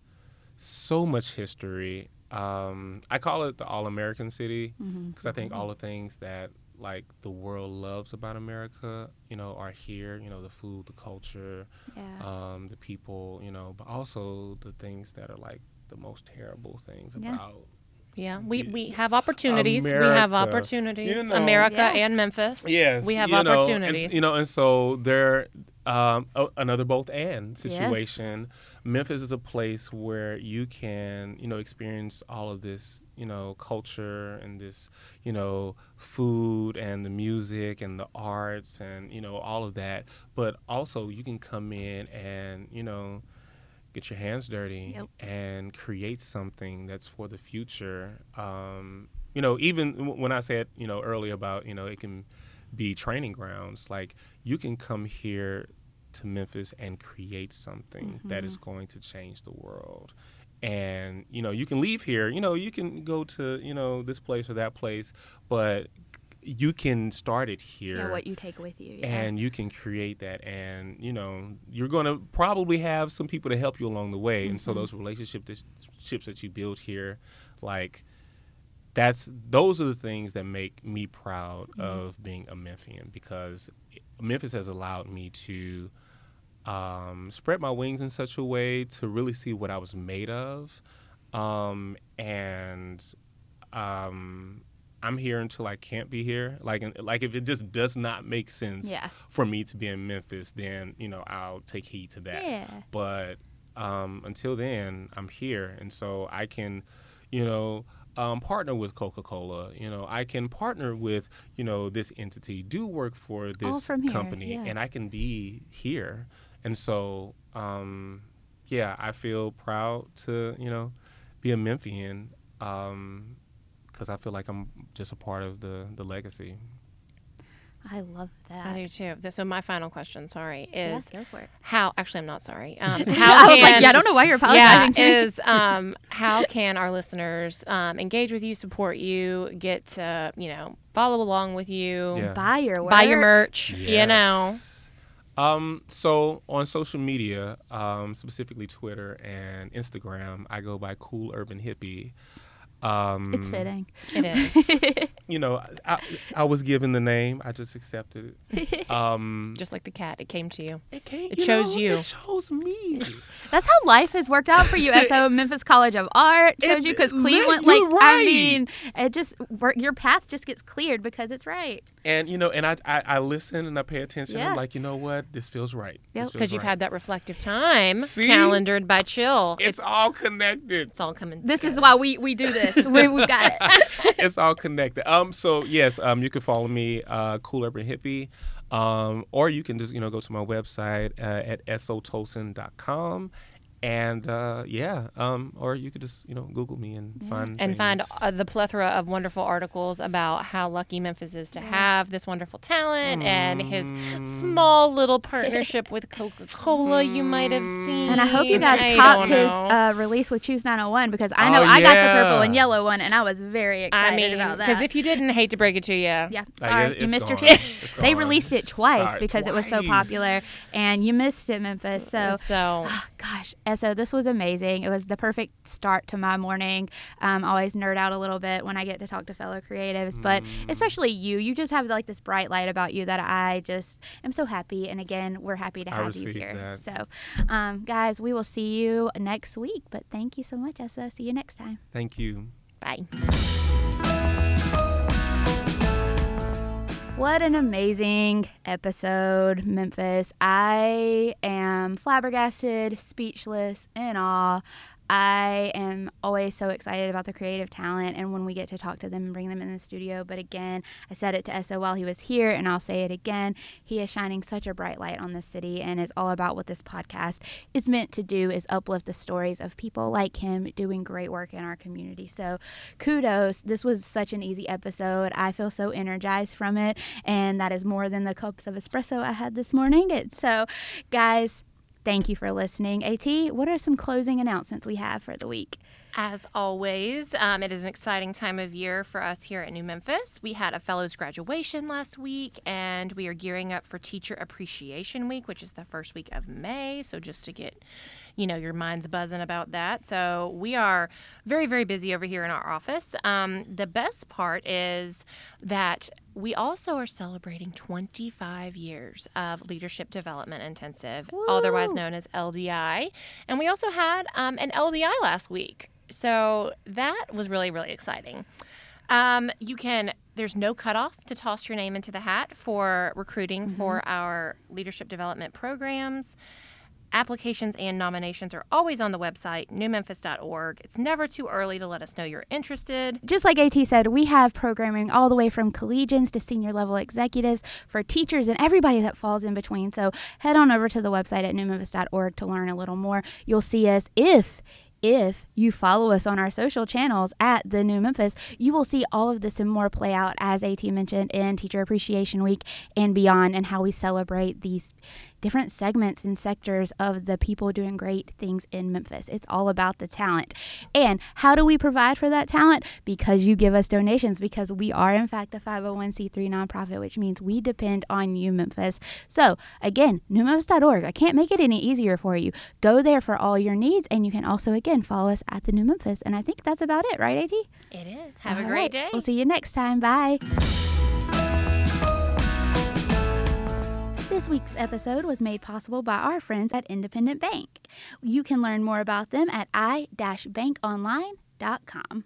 so much history. Um, I call it the all-American city because I think all the things that like the world loves about America, you know, are here. You know, the food, the culture, Yeah. um, the people, you know, but also the things that are like the most terrible things Yeah. about Yeah, we, we have opportunities. we have opportunities. you know. America Yeah. and Memphis. yes, we have you know, and opportunities. you know, and so there, um, another both and Yes. situation. Memphis is a place where you can, you know, experience all of this, you know, culture and this, you know, food and the music and the arts and you know all of that. But also, you can come in and you know get your hands dirty Yep. and create something that's for the future. Um, you know, even w- when I said, you know, earlier about, you know, it can be training grounds, like you can come here to Memphis and create something that is going to change the world. And, you know, you can leave here, you know, you can go to, you know, this place or that place, but you can start it here Yeah, what you take with you. Yeah. and you can create that and you know you're going to probably have some people to help you along the way and so those relationships that you build here like that's those are the things that make me proud of being a Memphian because Memphis has allowed me to um, spread my wings in such a way to really see what I was made of um, and um, I'm here until I can't be here. Like, like if it just does not make sense Yeah. for me to be in Memphis, then you know I'll take heed to that. Yeah. But um, until then, I'm here, and so I can, you know. Um, partner with Coca-Cola, you know, I can partner with, you know, this entity, do work for this here, company, yeah. and I can be here. And so, um, yeah, I feel proud to, you know, be a Memphian because I feel like I'm just a part of the the legacy. I love that. I do too. So my final question, sorry, Yeah, is go for it. how? Actually, I'm not sorry. Um, how I was like, yeah, I don't know why you're apologizing to me. is um, how can our listeners um, engage with you, support you, get to you know follow along with you, Yeah. Buy your work. buy your merch, you know. Um, so on social media, um, specifically Twitter and Instagram, I go by Cool Urban Hippie. Um, It's fitting. It is. You know, I, I was given the name. I just accepted it. Um, Just like the cat, it came to you. it, came, it you chose know, you. It chose me. That's how life has worked out for you. So Memphis College of Art chose It- you because li- Cleveland, you're like I mean, it just your path just gets cleared because it's right. and you know, and I, I, I listen and I pay attention. Yeah. I'm like, you know what? This feels right. Yep. This feels Because you've right. had that reflective time See? calendared by Chill. It's, all connected. it's all coming. This is why we we do this. We, we've got it. it's all connected. Um, so yes, um, you can follow me, uh, Cool Urban Hippie, um, or you can just you know go to my website uh, at sotolson.com. And uh, yeah, um, or you could just you know Google me and find and find uh, the plethora of wonderful articles about how lucky Memphis is to have this wonderful talent and his Mm. small little partnership with Coca Cola you might have seen. And I hope you guys I copped don't his uh, release with Choose 901 because I know Oh, I got the purple and yellow one and I was very excited I mean, about that. because if you didn't hate to break it to you, yeah, sorry, you it's missed your chance. They released it twice Sorry, because it was so popular, and you missed it, Memphis. So so Gosh, so this was amazing. It was the perfect start to my morning. Um, I always nerd out a little bit when I get to talk to fellow creatives, but Mm. especially you. You just have like this bright light about you that I just am so happy. And again, we're happy to have you here. that. So, um, guys, we will see you next week. But thank you so much, Essa. See you next time. Thank you. bye. What an amazing episode, Memphis. I am flabbergasted, speechless, in awe. I am always so excited about the creative talent and when we get to talk to them and bring them in the studio. But again, I said it to S.O. while he was here, and I'll say it again. He is shining such a bright light on this city, and it's all about what this podcast is meant to do is uplift the stories of people like him doing great work in our community. So kudos. This was such an easy episode. I feel so energized from it, and that is more than the cups of espresso I had this morning. So, guys, thank you for listening. AT, what are some closing announcements we have for the week? As always, um, it is an exciting time of year for us here at New Memphis. We had a fellows graduation last week, and we are gearing up for Teacher Appreciation Week, which is the first week of May. So just to get, you know, your minds buzzing about that. So we are very, very busy over here in our office. Um, the best part is that we also are celebrating 25 years of Leadership Development Intensive, otherwise known as LDI. And we also had um, an LDI last week. So that was really, really exciting. Um, you can, there's no cutoff to toss your name into the hat for recruiting for our leadership development programs. Applications and nominations are always on the website, newmemphis.org. It's never too early to let us know you're interested. Just like AT said, we have programming all the way from collegians to senior level executives for teachers and everybody that falls in between. So head on over to the website at newmemphis.org to learn a little more. You'll see us if if you follow us on our social channels at the New Memphis, you will see all of this and more play out as AT mentioned in Teacher Appreciation Week and beyond, and how we celebrate these different segments and sectors of the people doing great things in Memphis. It's all about the talent. And how do we provide for that talent? Because you give us donations, because we are, in fact, a 501c3 nonprofit, which means we depend on you, Memphis. So, again, newmemphis.org. I can't make it any easier for you. Go there for all your needs, and you can also, again, follow us at the New Memphis. And I think that's about it, right, AT? It is. Have a great right. day. We'll see you next time. Bye. This week's episode was made possible by our friends at Independent Bank. You can learn more about them at i-bankonline.com.